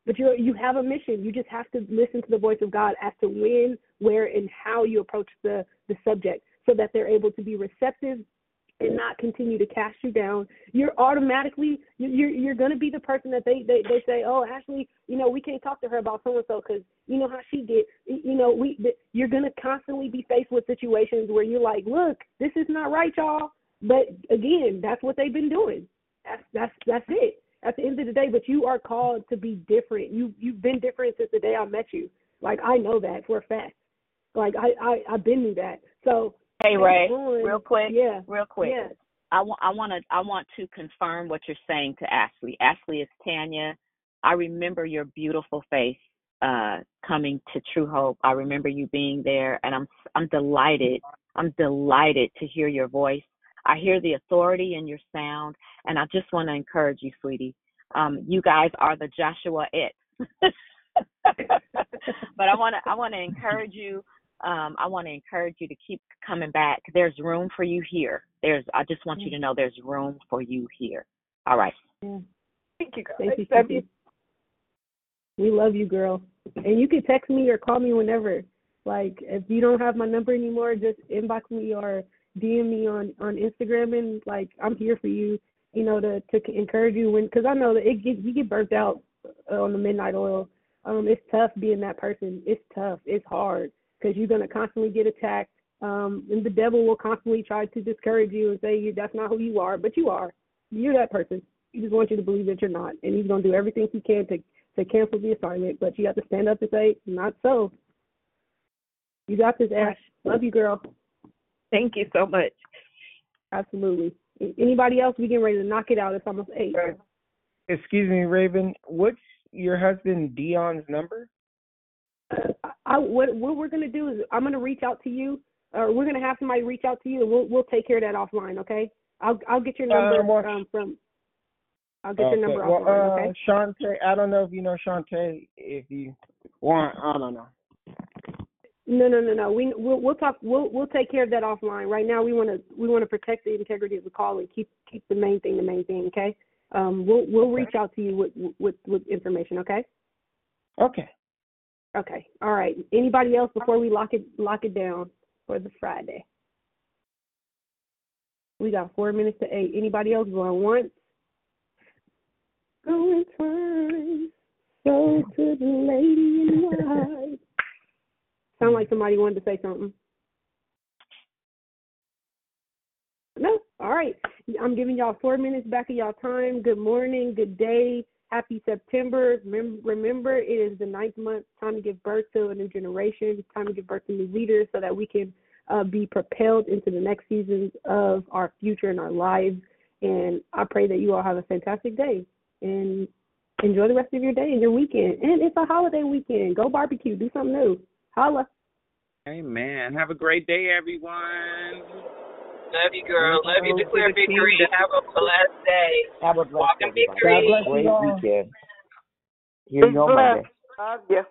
But you you have a mission. You just have to listen to the voice of God as to when, where, and how you approach the the subject, so that they're able to be receptive and not continue to cast you down. You're automatically you're you're going to be the person that they they they say, oh Ashley, you know we can't talk to her about so and so because you know how she did. You know we you're going to constantly be faced with situations where you're like, look, this is not right, y'all. But again, that's what they've been doing. That's that's that's it. At the end of the day, but you are called to be different. You you've been different since the day I met you. Like I know that for a fact. Like I I I've been through that. So Hey Ray, real quick, yeah, real quick. yeah. I want I want to I want to confirm what you're saying to Ashley. Ashley is Tanya. I remember your beautiful face uh coming to True Hope. I remember you being there and I'm I'm delighted. I'm delighted to hear your voice. I hear the authority in your sound and I just want to encourage you, sweetie. Um you guys are the Joshua it. but I want to I want to encourage you um, I want to encourage you to keep coming back. There's room for you here. There's. I just want you to know there's room for you here. All right. Yeah. Thank you, girl. Thank you, Love Cynthia. We love you, girl. And you can text me or call me whenever. Like if you don't have my number anymore, just inbox me or DM me on on Instagram, and like I'm here for you. You know to to encourage you when because I know that it get you get burnt out uh, on the midnight oil. Um, it's tough being that person. It's tough. It's hard because you're gonna constantly get attacked. Um, and the devil will constantly try to discourage you and say you that's not who you are, but you are. You're that person. He just wants you to believe that you're not, and he's gonna do everything he can to to cancel the assignment. But you have to stand up and say, not so. You got this, Ash. Love you, girl. Thank you so much. Absolutely. Anybody else? We getting ready to knock it out. It's almost eight. Excuse me, Raevyn. What's your husband Dion's number? I what what we're gonna do is I'm gonna reach out to you, or we're gonna have somebody reach out to you, and we'll we'll take care of that offline. Okay? I'll I'll get your number Uh, well, um, from. I'll get Okay. your number well, offline. uh, Okay? Shantae, I don't know if you know Shantae. If you want, I don't know. No, no, no, no. We we'll we'll talk. We'll we'll take care of that offline. Right now, we want to we want to protect the integrity of the call and keep keep the main thing the main thing. Okay. Um, we'll we'll reach out to you with with with information. Okay. Okay. Okay. All right. Anybody else before we lock it lock it down for the Friday? We got four minutes to eight. Anybody else going once? Going twice. So to the lady in white. Sound like somebody wanted to say something. No? All right. I'm giving y'all four minutes back of y'all time. Good morning, good day, happy September. Remember, it is the ninth month. Time to give birth to a new generation. Time to give birth to new leaders so that we can uh, be propelled into the next seasons of our future and our lives. And I pray that you all have a fantastic day and enjoy the rest of your day and your weekend. And it's a holiday weekend. Go barbecue. Do something new. Holla. Amen. Have a great day, everyone. Love you, girl. Love you. Declare victory. Have a blessed day. Have a blessed Walk in day, everybody. victory. Great weekend. Here you go Monday. Love you.